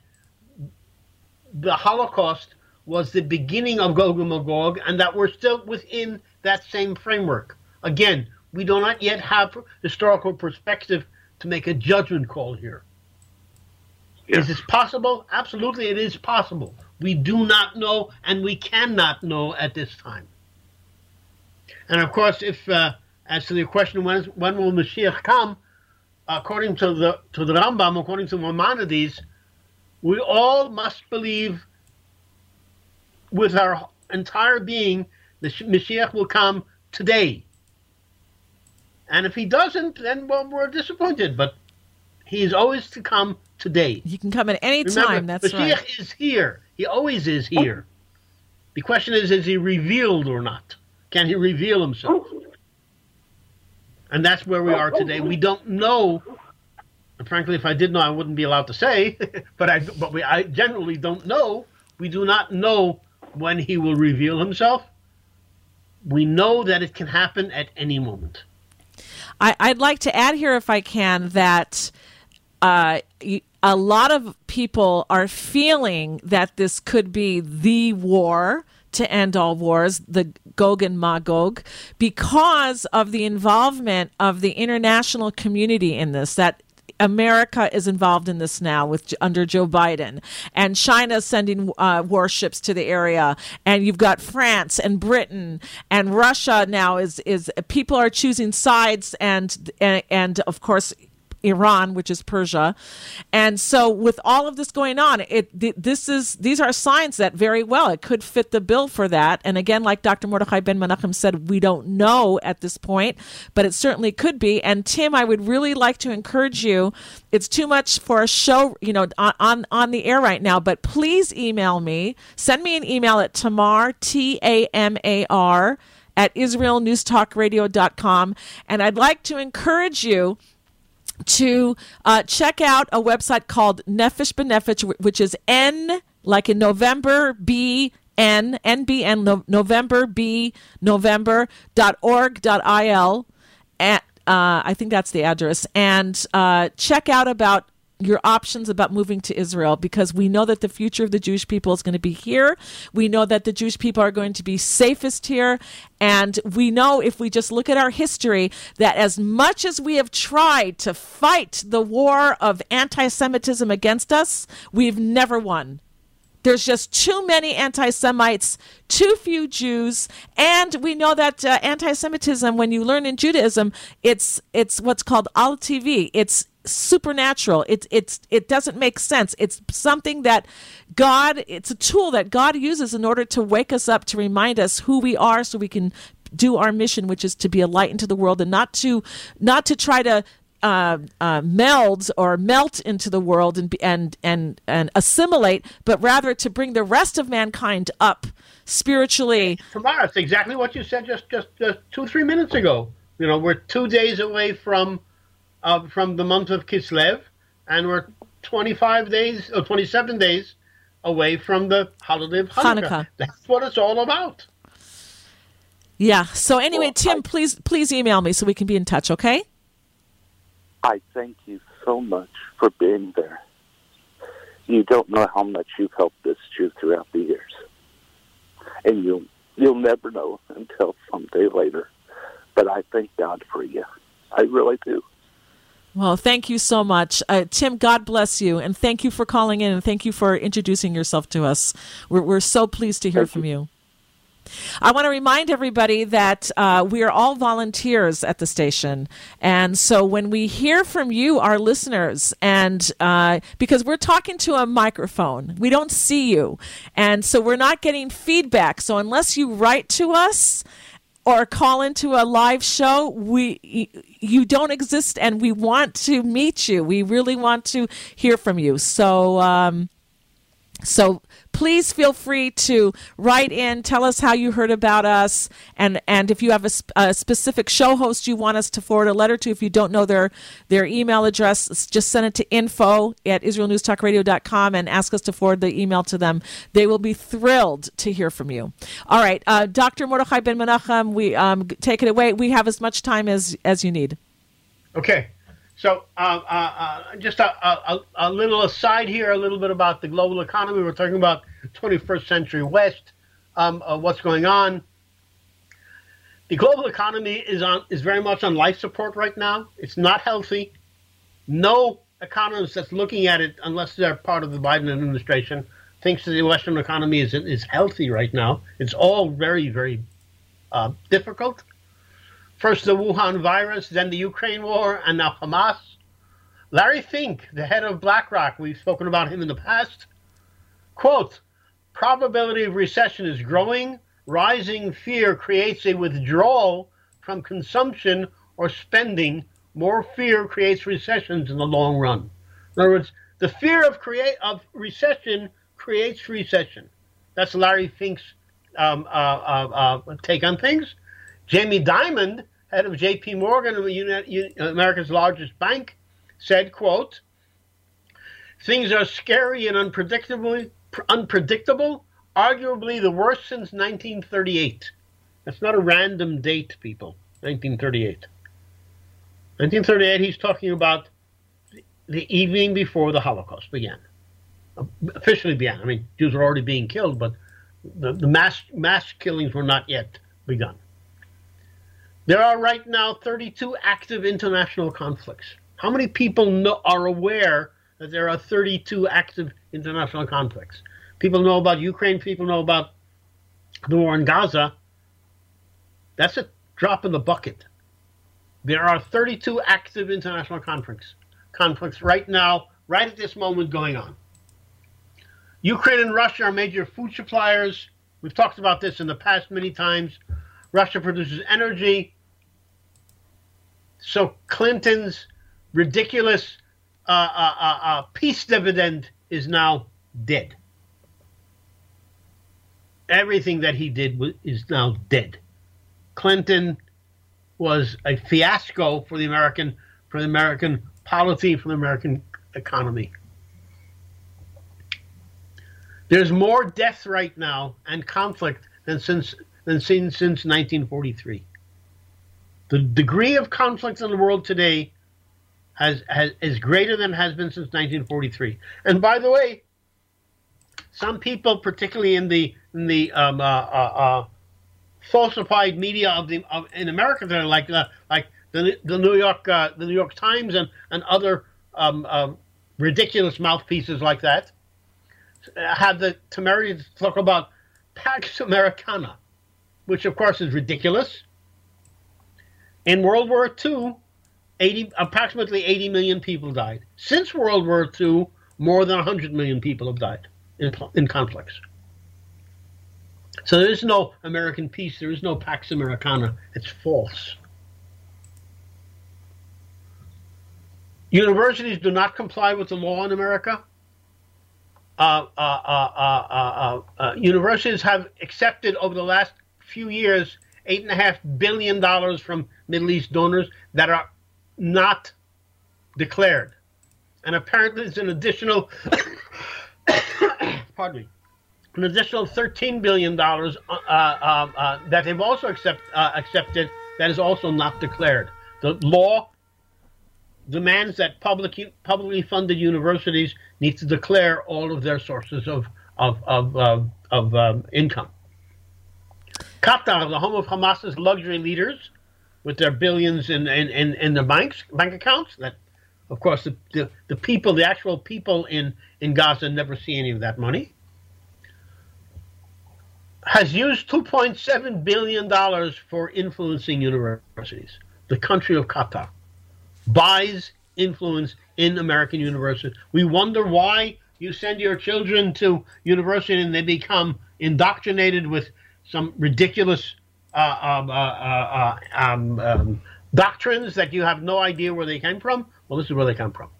the Holocaust was the beginning of Gog and Magog, and that we're still within that same framework. Again, we do not yet have historical perspective to make a judgment call here. Is this possible? Absolutely, it is possible. We do not know, and we cannot know at this time. And of course, if uh, as to the question when when will Mashiach come, according to the to the Rambam, according to Maimonides, we all must believe with our entire being the Mashiach will come today. And if he doesn't, then well, we're disappointed. But he is always to come today. He can come at any Remember, time. That's Mashiach right. is here. He always is here. The question is, is he revealed or not? Can he reveal himself? And that's where we are today. We don't know. And frankly, if I did know, I wouldn't be allowed to say. but I, but we, I generally don't know. We do not know when he will reveal himself. We know that it can happen at any moment. I, would like to add here, if I can, that uh, a lot of people are feeling that this could be the war to end all wars, the Gog and Magog, because of the involvement of the international community in this. That America is involved in this now with under Joe Biden, and China sending uh, warships to the area, and you've got France and Britain and Russia now is is people are choosing sides, and and, and of course Iran, which is Persia. And so, with all of this going on, it this is these are signs that very well it could fit the bill for that. And again, like Dr. Mordechai Ben Menachem said, we don't know at this point, but it certainly could be. And Tim, I would really like to encourage you. It's too much for a show, you know, on on, on the air right now. But please email me. Send me an email at Tamar T A M A R at IsraelNewsTalkRadio.com. And I'd like to encourage you to uh, check out a website called Nefesh B'Nefesh, which is N, like in November, B N N B N no, November, B, November, dot org, dot IL. At, uh, I think that's the address. And uh, check out about your options about moving to Israel because we know that the future of the Jewish people is going to be here. We know that the Jewish people are going to be safest here. And we know if we just look at our history that as much as we have tried to fight the war of anti Semitism against us, we've never won. There's just too many anti Semites, too few Jews, and we know that uh, anti Semitism, when you learn in Judaism, it's it's what's called al tivi. It's supernatural. It's it's it doesn't make sense. It's something that God. It's a tool that God uses in order to wake us up to remind us who we are, so we can do our mission, which is to be a light into the world and not to not to try to uh, uh, meld or melt into the world and and and and assimilate, but rather to bring the rest of mankind up spiritually. Tomorrow, it's exactly what you said just just just two three minutes ago. You know, we're two days away from uh, from the month of Kislev, and we're 25 days or 27 days away from the holiday of Hanukkah. Hanukkah. That's what it's all about. Yeah. So anyway, well, Tim, I, please please email me so we can be in touch. Okay. I thank you so much for being there. You don't know how much you've helped this Jew throughout the years, and you'll you'll never know until someday later. But I thank God for you. I really do. Well, thank you so much. Uh, Tim, God bless you. And thank you for calling in and thank you for introducing yourself to us. We're, we're so pleased to hear thank from you. you. I want to remind everybody that uh, we are all volunteers at the station. And so when we hear from you, our listeners, and uh, because we're talking to a microphone, we don't see you. And so we're not getting feedback. So unless you write to us, or call into a live show, we you don't exist, and we want to meet you. We really want to hear from you. So. Um, So please feel free to write in, tell us how you heard about us, and and if you have a, a, specific show host you want us to forward a letter to, if you don't know their their email address, just send it to info at israelnewstalkradio.com and ask us to forward the email to them. They will be thrilled to hear from you. All right, uh, Dr. Mordechai Ben Menachem, we um, take it away. We have as much time as as you need. Okay. So, uh, uh, uh, just a, a, a, little aside here, a little bit about the global economy. We're talking about 21st century West, um, what's going on. The global economy is on is very much on life support right now. It's not healthy. No economist that's looking at it, unless they're part of the Biden administration, thinks that the Western economy is is healthy right now. It's all very very uh, difficult. First the Wuhan virus, then the Ukraine war, and now Hamas. Larry Fink, the head of BlackRock, we've spoken about him in the past, quote, probability of recession is growing. Rising fear creates a withdrawal from consumption or spending. More fear creates recessions in the long run. In other words, the fear of create of recession creates recession. That's Larry Fink's um, uh, uh, uh, take on things. Jamie Dimon head of J.P. Morgan, America's largest bank, said, "quote Things are scary and unpredictable, unpredictable, arguably the worst since 1938. That's not a random date, people. 1938. 1938. He's talking about the evening before the Holocaust began, officially began. I mean, Jews were already being killed, but the, the mass mass killings were not yet begun. There are right now 32 active international conflicts. How many people know, are aware that there are 32 active international conflicts? People know about Ukraine, people know about the war in Gaza. That's a drop in the bucket. There are 32 active international conflicts, conflicts right now, right at this moment going on. Ukraine and Russia are major food suppliers. We've talked about this in the past many times. Russia produces energy. So Clinton's ridiculous uh, uh, uh, uh, peace dividend is now dead. Everything that he did is now dead. Clinton was a fiasco for the American for the American polity for the American economy. There's more death right now and conflict than since than since since 1943. The degree of conflict in the world today has, has is greater than has been since 1943. And by the way, some people, particularly in the in the um, uh, uh, uh, falsified media of the of, in America, that are like uh, like the the New York uh, the New York Times and and other um, um, ridiculous mouthpieces like that, have the temerity to talk about Pax Americana, which of course is ridiculous in World War II, 80, approximately 80 million people died. Since World War II, more than 100 million people have died in, in conflicts. So there is no American peace. There is no Pax Americana. It's false. Universities do not comply with the law in America. Uh, uh, uh, universities have accepted over the last few years eight and a half billion dollars from Middle East donors that are not declared. And apparently it's an additional pardon me, an additional $13 billion uh, uh, uh, that they've also accept, uh, accepted that is also not declared. The law demands that public, publicly funded universities need to declare all of their sources of, of, of, of, of um, income. Qatar, the home of Hamas's luxury leaders, with their billions in in, in, in the banks bank accounts. That, of course, the, the, the people, the actual people in, in Gaza never see any of that money. Has used $2.7 billion for influencing universities. The country of Qatar buys influence in American universities. We wonder why you send your children to university and they become indoctrinated with some ridiculous uh, um, uh, uh, um, um, doctrines that you have no idea where they came from. Well, this is where they come from.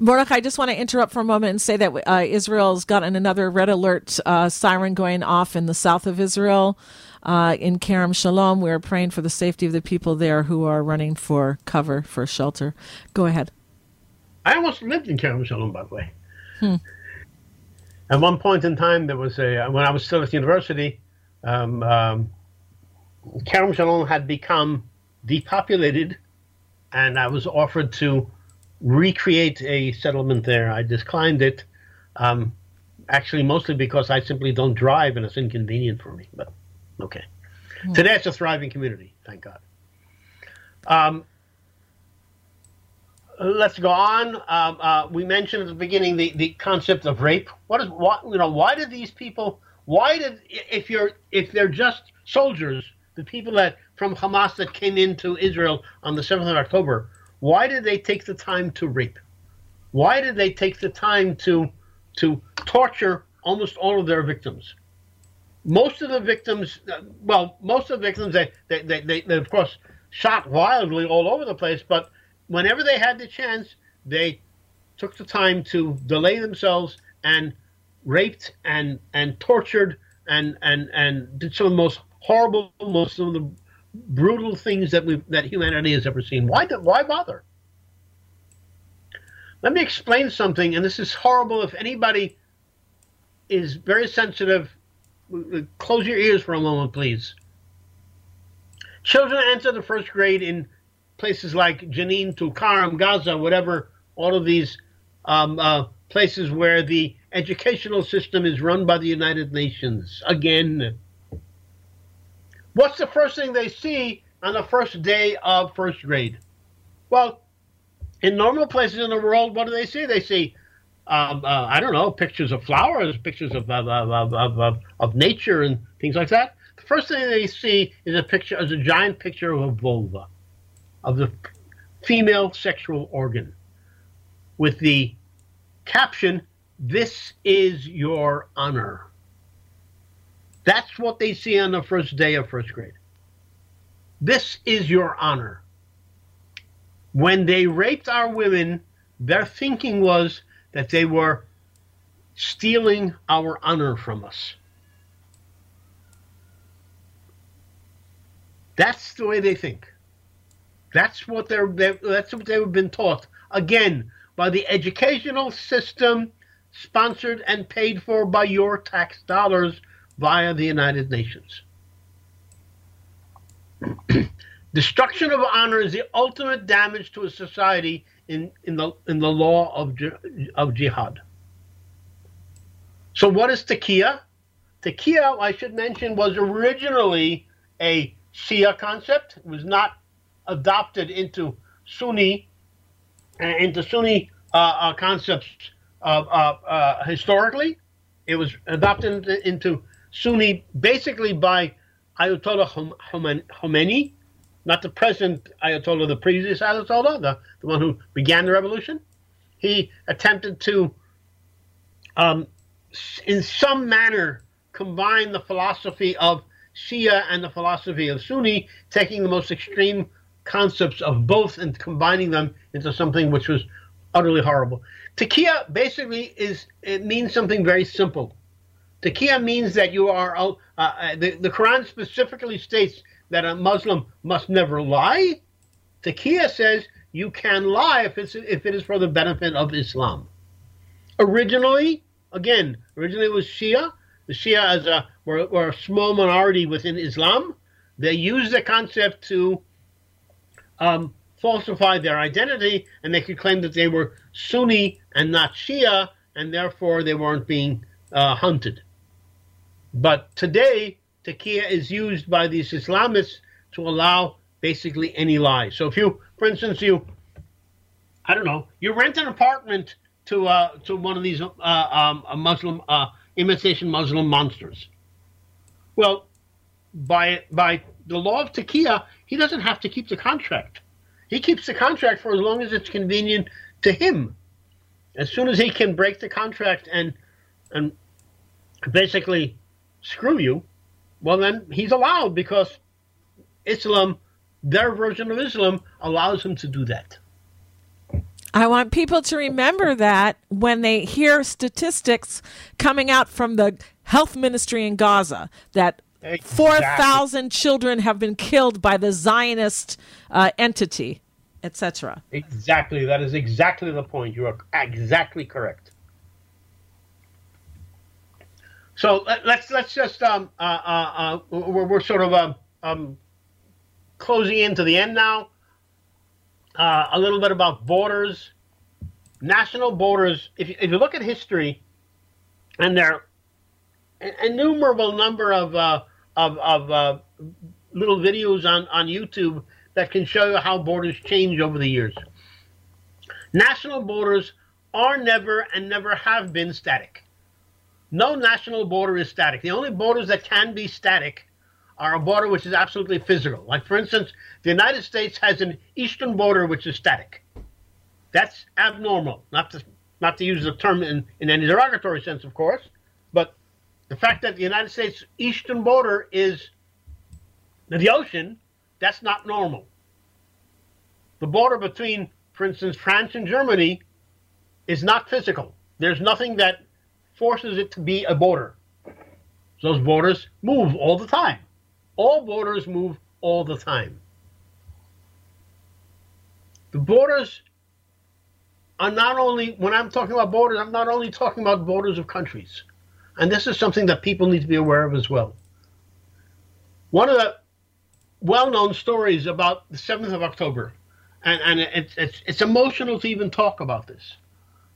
Mordechai, I just want to interrupt for a moment and say that uh, Israel's gotten another red alert uh, siren going off in the south of Israel. Uh, in Kerem Shalom, we're praying for the safety of the people there who are running for cover, for shelter. Go ahead. I almost lived in Kerem Shalom, by the way. Hmm. At one point in time, there was a when I was still at university, um, um, had become depopulated, and I was offered to recreate a settlement there. I declined it, um, actually mostly because I simply don't drive and it's inconvenient for me. But okay, hmm. today it's a thriving community, thank God. Um, let's go on. Um, uh, we mentioned at the beginning the, the concept of rape. What is what you know? Why did these people? Why did if you're if they're just soldiers, the people that from Hamas that came into Israel on the seventh of October, why did they take the time to rape? Why did they take the time to to torture almost all of their victims? Most of the victims, well, most of the victims, they, they, they, they, they of course shot wildly all over the place, but whenever they had the chance, they took the time to delay themselves and raped and and tortured and and and did some of the most horrible, most of the brutal things that we that humanity has ever seen. Why why bother? Let me explain something, and this is horrible. If anybody is very sensitive, close your ears for a moment, please. Children enter the first grade in places like Jenin, Tulkarm, Gaza, whatever, all of these um, uh, places where the educational system is run by the United Nations. Again, What's the first thing they see on the first day of first grade? Well, in normal places in the world, what do they see? They see, um, uh, I don't know, pictures of flowers, pictures of of, of, of, of, nature and things like that. The first thing they see is a picture, is a giant picture of a vulva, of the female sexual organ, with the caption, "This is your honor." That's what they see on the first day of first grade. This is your honor. When they raped our women, their thinking was that they were stealing our honor from us. That's the way they think. That's what they're, they, that's what they've been taught. Again, by the educational system sponsored and paid for by your tax dollars via the United Nations. Destruction of honor is the ultimate damage to a society in, in, the, in the law of, of jihad. So, what is taqiyya? Taqiyya, I should mention, was originally a Shia concept. It was not adopted into Sunni, uh, into Sunni uh, uh, concepts uh, uh, historically. It was adopted into Sunni basically by Ayatollah Khomeini, not the present Ayatollah, the previous Ayatollah, the, the one who began the revolution. He attempted to, um, in some manner, combine the philosophy of Shia and the philosophy of Sunni, taking the most extreme concepts of both and combining them into something which was utterly horrible. Taqiyya basically is it means something very simple. Taqiyya means that you are, uh, uh, the, the Quran specifically states that a Muslim must never lie. Taqiyya says you can lie if, it's, if it is for the benefit of Islam. Originally, again, originally it was Shia. The Shia as a, were, were a small minority within Islam. They used the concept to um, falsify their identity, and they could claim that they were Sunni and not Shia, and therefore they weren't being uh, hunted. But today, taqiyya is used by these Islamists to allow basically any lie. So if you, for instance, you, I don't know, you rent an apartment to uh, to one of these uh, um, Muslim uh, imitation Muslim monsters. Well, by by the law of taqiyya, he doesn't have to keep the contract. He keeps the contract for as long as it's convenient to him. As soon as he can break the contract and and basically screw you, well, then he's allowed because Islam, their version of Islam, allows him to do that. I want people to remember that when they hear statistics coming out from the health ministry in Gaza that exactly. 4,000 children have been killed by the Zionist uh, entity, etc. Exactly. That is exactly the point. You are exactly correct. So let, us let's just um uh, uh, uh we're, we're sort of um, um closing into the end now. Uh, a little bit about borders, national borders. If you, if you look at history, and there are innumerable number of uh, of, of uh, little videos on, on YouTube that can show you how borders change over the years. National borders are never and never have been static. No national border is static. The only borders that can be static are a border which is absolutely physical. Like, for instance, the United States has an eastern border which is static. That's abnormal. Not to not to use the term in, in any derogatory sense, of course, the fact that the United States eastern border is the ocean, that's not normal. The border between, for instance, France and Germany is not physical. There's nothing that forces it to be a border. Those borders move all the time. All borders move all the time. The borders are not only, when I'm talking about borders, I'm not only talking about borders of countries. And this is something that people need to be aware of as well. One of the well known stories about the 7th of October, and, and it's, it's, it's emotional to even talk about this.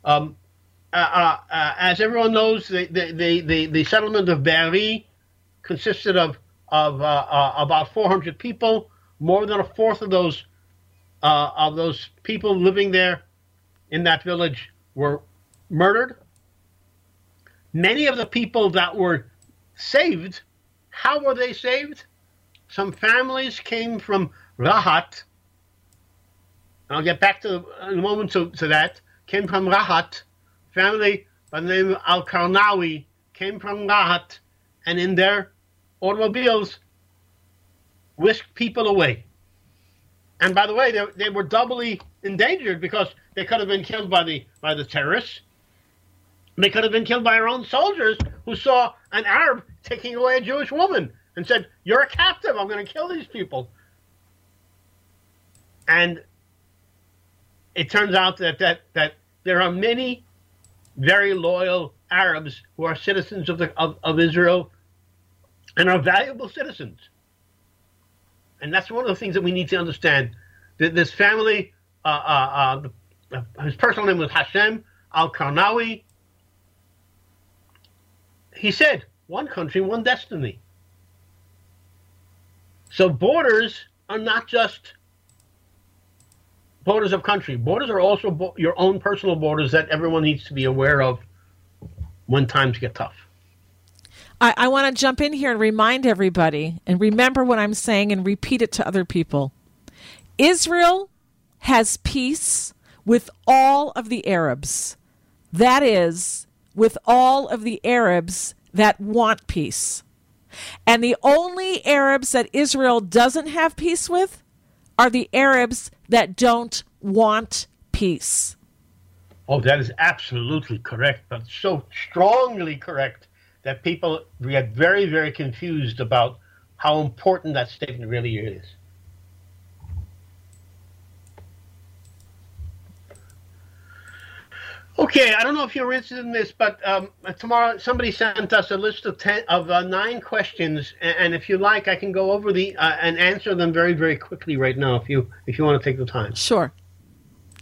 Um, uh, uh, uh, as everyone knows, the, the, the, the, settlement of Be'eri consisted of, of uh, uh, about 400 people. More than a fourth of those uh, of those people living there in that village were murdered. Many of the people that were saved, how were they saved? Some families came from Rahat. I'll get back to in a moment to, to that. Came from Rahat family by the name of Al Karnawi came from Rahat and in their automobiles whisked people away. And by the way, they, they were doubly endangered because they could have been killed by the by the terrorists. They could have been killed by our own soldiers who saw an Arab taking away a Jewish woman and said, "You're a captive. I'm going to kill these people." And it turns out that that that there are many very loyal Arabs who are citizens of, the, of, of Israel and are valuable citizens. And that's one of the things that we need to understand. This family, uh, uh, uh, his personal name was Hashem Al Karnawi. He said, one country, one destiny. So borders are not just borders of country. Borders are also bo- your own personal borders that everyone needs to be aware of when times get tough. I, I want to jump in here and remind everybody and remember what I'm saying and repeat it to other people. Israel has peace with all of the Arabs. That is, with all of the Arabs that want peace. And the only Arabs that Israel doesn't have peace with are the Arabs that don't want peace. Oh, that is absolutely correct, but so strongly correct that people get very, very confused about how important that statement really is. Okay, I don't know if you're interested in this, but um, tomorrow somebody sent us a list of ten of uh, nine questions, and, and, if you like, I can go over the uh, and answer them very, very quickly right now. If you if you want to take the time. Sure.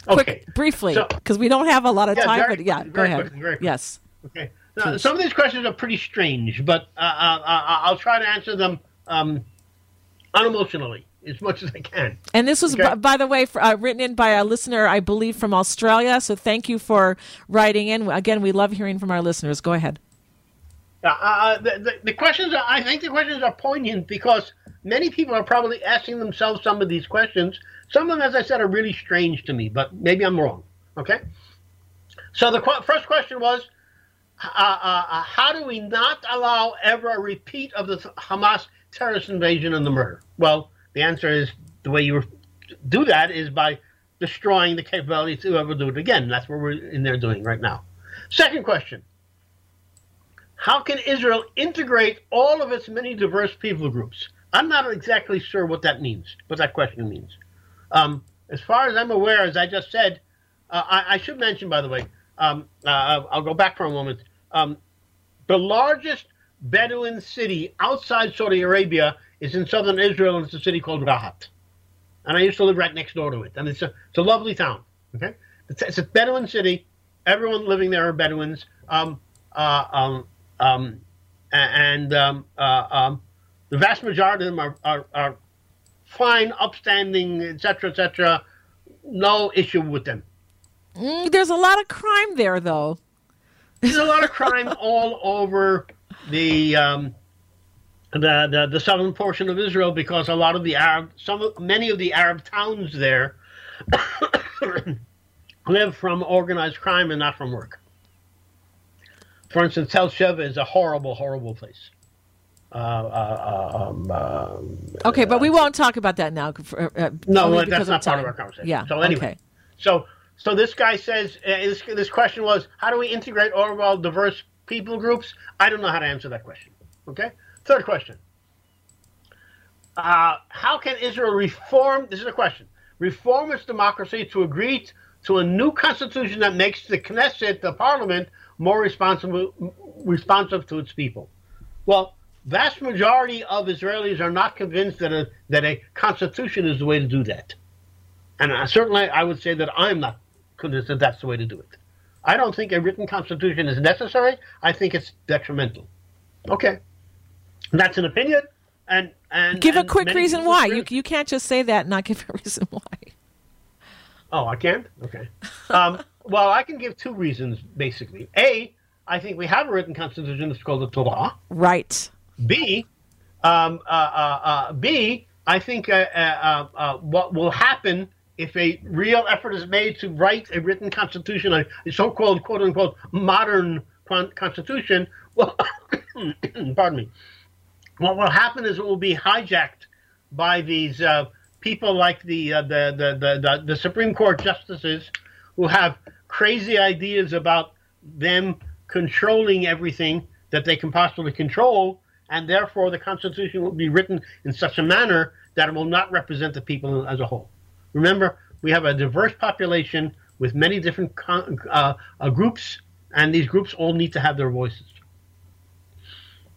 Okay. Quick, briefly, because so, we don't have a lot of yeah, time. Very, but yeah, go ahead. Quickly, yes. Okay. Now, some of these questions are pretty strange, but uh, uh, uh I'll try to answer them um, unemotionally as much as I can. And this was, okay. b- by the way, for, uh, written in by a listener, I believe, from Australia. So thank you for writing in. Again, we love hearing from our listeners. Go ahead. Uh, uh, the, the, the, questions, are, I think the questions are poignant because many people are probably asking themselves some of these questions. Some of them, as I said, are really strange to me, but maybe I'm wrong. Okay? So the qu- first question was uh, uh, uh, how do we not allow ever a repeat of the Hamas terrorist invasion and the murder? Well, the answer is the way you do that is by destroying the capability to ever do it again. That's what we're in there doing right now. Second question How can Israel integrate all of its many diverse people groups? I'm not exactly sure what that means, what that question means. Um, as far as I'm aware, as I just said, uh, I, I, should mention, by the way, um, uh, I'll go back for a moment. Um, the largest Bedouin city outside Saudi Arabia is in southern Israel, and it's a city called Rahat. And I used to live right next door to it, and it's a it's a lovely town. Okay, it's, it's a Bedouin city. Everyone living there are Bedouins. Um, uh, um, um, and um, uh, um, the vast majority of them are, are, are fine, upstanding, etc., etc. No issue with them. Mm, there's a lot of crime there, though. There's a lot of crime all over the, um, the, the the southern portion of Israel because a lot of the Arab, some many of the Arab towns there live from organized crime and not from work. For instance, Tel Sheva is a horrible, horrible place. Uh, uh, um, uh, okay, but we won't talk about that now. For, uh, no, well, that's not part of our conversation. Yeah. So anyway, okay. so so this guy says uh, this, this question was how do we integrate overall diverse people groups? I don't know how to answer that question. Okay. Third question. Uh, how can Israel reform? This is a question. Reform its democracy to agree to a new constitution that makes the Knesset, the parliament, more responsible, responsive to its people. Well, vast majority of Israelis are not convinced that a that a constitution is the way to do that, and I, certainly I would say that I'm not convinced that that's the way to do it. I don't think a written constitution is necessary. I think it's detrimental. Okay, that's an opinion, and and give and a quick reason why. You you can't just say that and not give a reason why. Oh, I can't. Okay. Um, well, I can give two reasons basically. A, I think we have a written constitution that's called the Torah. Right. B, um, uh, uh, uh, B, I think uh, uh, uh, what will happen if a real effort is made to write a written constitution, a so-called "quote unquote" modern constitution, well, pardon me. What will happen is it will be hijacked by these people like the, the, the, the, the Supreme Court justices who have crazy ideas about them controlling everything that they can possibly control and therefore the Constitution will be written in such a manner that it will not represent the people as a whole. Remember, we have a diverse population with many different uh, uh, groups, and these groups all need to have their voices.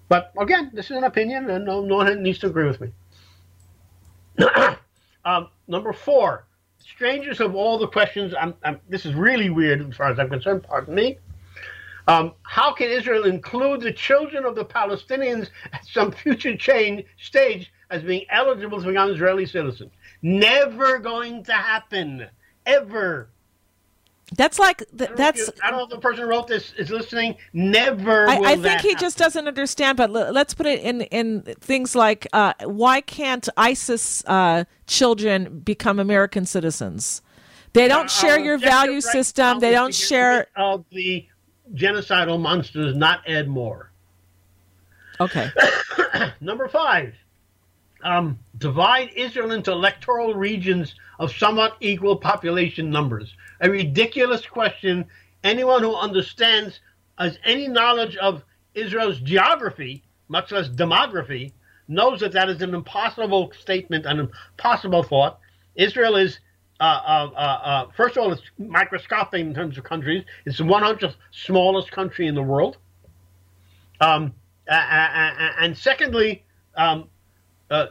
But again, this is an opinion, and no, no one needs to agree with me. um, number four, strangers of all the questions. I'm, I'm, this is really weird as far as I'm concerned. Pardon me. Um, how can Israel include the children of the Palestinians at some future change stage as being eligible to become Israeli citizens? Never going to happen. Ever. That's like th- that's. I don't know if the person who wrote this is listening. Never. I, I think he happen. just doesn't understand. But l- let's put it in in things like uh, why can't ISIS uh, children become American citizens? They don't uh, share your value right system. They don't share of the genocidal monsters, not Ed Moore. Okay. Number five, um, divide Israel into electoral regions of somewhat equal population numbers. A ridiculous question. Anyone who understands, has any knowledge of Israel's geography, much less demography, knows that that is an impossible statement, an impossible thought. Israel is uh, uh, uh, uh, first of all, it's microscopic in terms of countries. It's the 100th smallest country in the world. Um, and secondly, um, uh,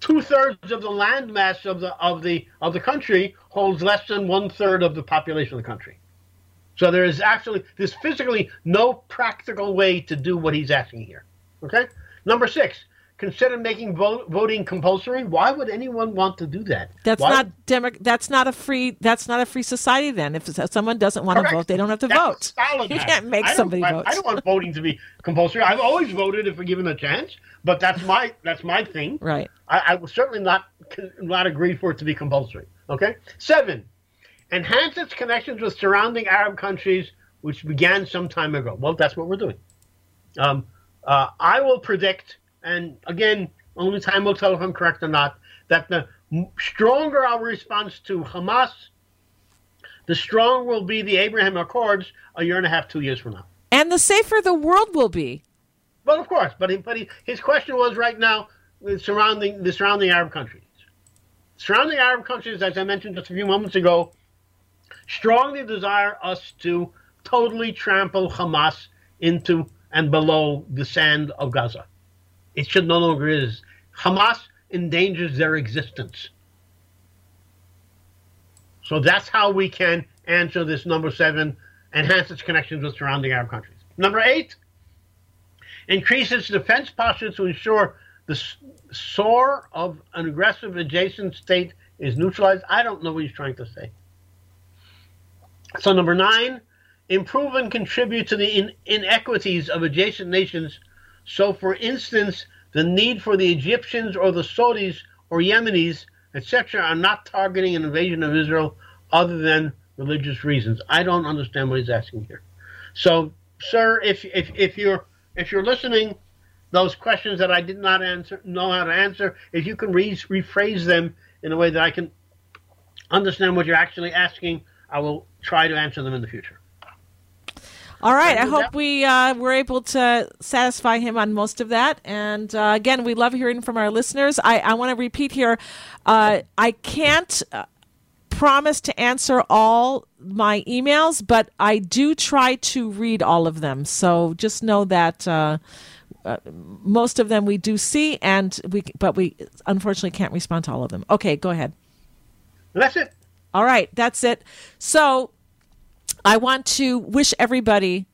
two thirds of the land mass of the of the of the country holds less than one third of the population of the country. So there is actually there's physically no practical way to do what he's asking here. Okay. Number six, consider making vote, voting compulsory. Why would anyone want to do that? That's Why? not demo- That's not a free. That's not a free society. Then, if someone doesn't want Correct. to vote, they don't have to that's vote. You can't make somebody I, vote. I don't want voting to be compulsory. I've always voted if given a chance, but that's my that's my thing. Right. I, I will certainly not not agree for it to be compulsory. Okay. Seven, enhance its connections with surrounding Arab countries, which began some time ago. Well, that's what we're doing. Um, uh, I will predict and again, only time will tell if I'm correct or not, that the stronger our response to Hamas, the stronger will be the Abraham Accords a year and a half, two years from now. And the safer the world will be. Well, of course, but he, but he, his question was right now uh, surrounding the surrounding Arab countries. Surrounding Arab countries, as I mentioned just a few moments ago, strongly desire us to totally trample Hamas into and below the sand of Gaza. It should no longer is. Hamas endangers their existence. So that's how we can answer this number seven, enhance its connections with surrounding Arab countries. Number eight, increase its defense posture to ensure the soar of an aggressive adjacent state is neutralized. I don't know what he's trying to say. So, number nine, improve and contribute to the in- inequities of adjacent nations. So, for instance, the need for the Egyptians or the Saudis or Yemenis, etc., are not targeting an invasion of Israel other than religious reasons. I don't understand what he's asking here. So, sir, if if, if you're if you're listening, those questions that I did not answer know how to answer, if you can re- rephrase them in a way that I can understand what you're actually asking, I will try to answer them in the future. All right. I hope we uh, were able to satisfy him on most of that. And uh, again, we love hearing from our listeners. I, I want to repeat here uh, I can't uh, promise to answer all my emails, but I do try to read all of them. So just know that. Uh, uh, most of them we do see, and we, but we unfortunately can't respond to all of them. Okay, go ahead. That's it. All right, that's it. So I want to wish everybody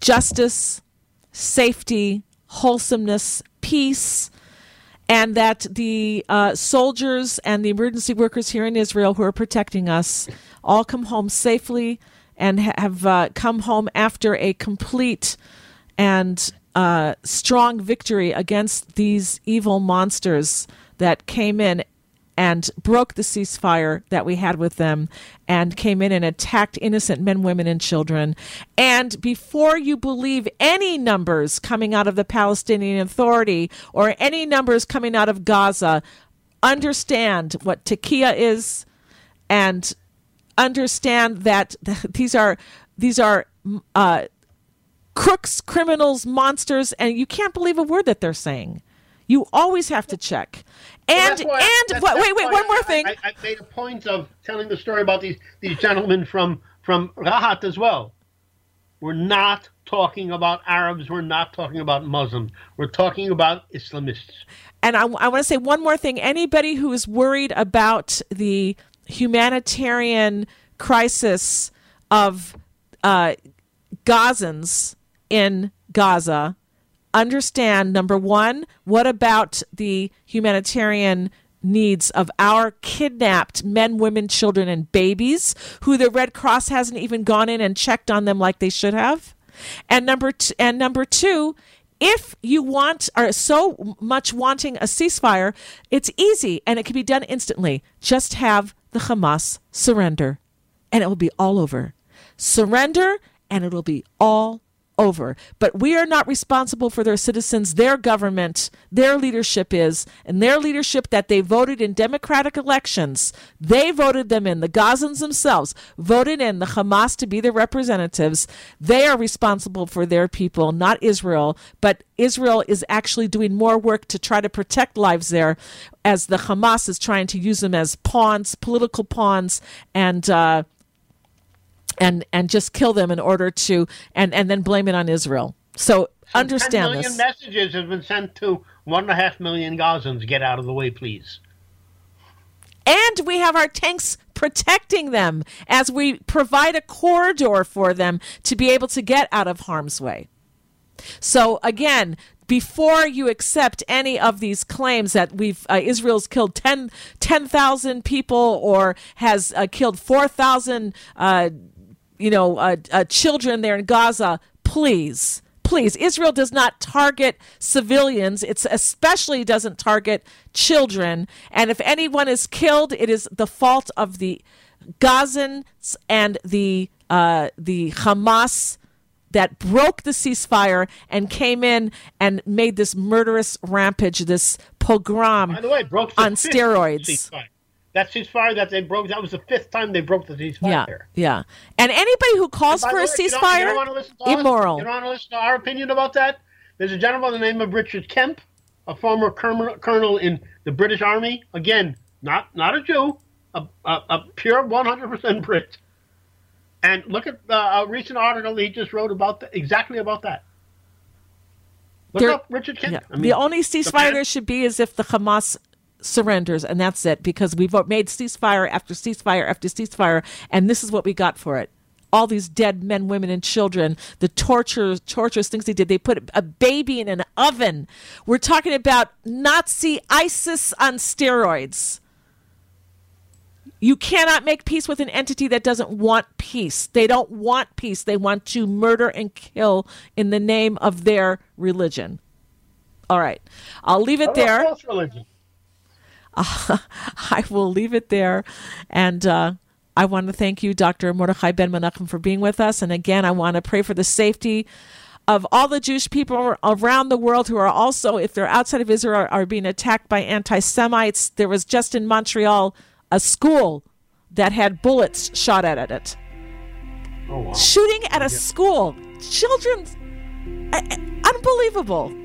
justice, safety, wholesomeness, peace, and that the uh, soldiers and the emergency workers here in Israel who are protecting us all come home safely and ha- have uh, come home after a complete and uh, strong victory against these evil monsters that came in and broke the ceasefire that we had with them and came in and attacked innocent men, women, and children. And before you believe any numbers coming out of the Palestinian Authority or any numbers coming out of Gaza, understand what Taqqiya is and understand that these are these are uh, crooks, criminals, monsters, and you can't believe a word that they're saying. You always have to check. And Well, why- and that's- wait, wait, one more thing. I, I made a point of telling the story about these these gentlemen from from Rahat as well. We're not talking about Arabs. We're not talking about Muslims. We're talking about Islamists. and I, I want to say one more thing. Anybody who is worried about the humanitarian crisis of uh, Gazans in Gaza, understand number one, what about the humanitarian needs of our kidnapped men, women, children, and babies who the Red Cross hasn't even gone in and checked on them like they should have? And number t- and number two, if you want are so much wanting a ceasefire, it's easy and it can be done instantly. Just have the Hamas surrender and it will be all over. Surrender and it'll be all over. But we are not responsible for their citizens. Their government, their leadership is, and their leadership that they voted in democratic elections, they voted them in. The Gazans themselves voted in the Hamas to be their representatives. They are responsible for their people, not Israel. But Israel is actually doing more work to try to protect lives there as the Hamas is trying to use them as pawns, political pawns, and, uh, and and just kill them in order to and and then blame it on Israel. So understand 10 million this. messages have been sent to one and a half million Gazans. Get out of the way, please. And we have our tanks protecting them as we provide a corridor for them to be able to get out of harm's way. So again, before you accept any of these claims that we've uh, Israel's killed 10 10,000 people or has uh, killed 4,000 uh, you know uh, uh, children there in Gaza, please please israel does not target civilians it's especially doesn't target children and if anyone is killed it is the fault of the gazans and the uh, the hamas that broke the ceasefire and came in and made this murderous rampage, this pogrom way, on steroids. Ceasefire. That ceasefire that they broke, that was the fifth time they broke the ceasefire. Yeah, yeah. And anybody who calls for a way, you don't- ceasefire, you don't wanna listen to us? immoral. You don't want to listen to our opinion about that? There's a gentleman by the name of Richard Kemp, a former colonel, in the British Army. Again, not not a Jew, a, a, a pure 100% Brit. And look at the a recent article he just wrote about the, exactly about that. Look There- up Richard Kemp. Yeah. I mean, the only ceasefire man- there should be is if the Hamas surrenders, and that's it, because we've made ceasefire after ceasefire after ceasefire, and this is what we got for it. All these dead men, women, and children, the torture, torturous things they did. They put a baby in an oven. We're talking about Nazi ISIS on steroids. You cannot make peace with an entity that doesn't want peace. They don't want peace. They want to murder and kill in the name of their religion. All right. I'll leave it there. false religion? I will leave it there. And uh, I want to thank you, Dr. Mordechai Ben Menachem, for being with us. And again, I want to pray for the safety of all the Jewish people around the world who are also, if they're outside of Israel, are, are being attacked by anti Semites. There was just in Montreal a school that had bullets shot at it. Oh, wow. Shooting at a school. Children. uh, uh, Unbelievable.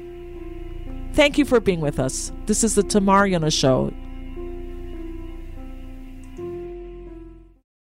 Thank you for being with us. This is the Tamar Show.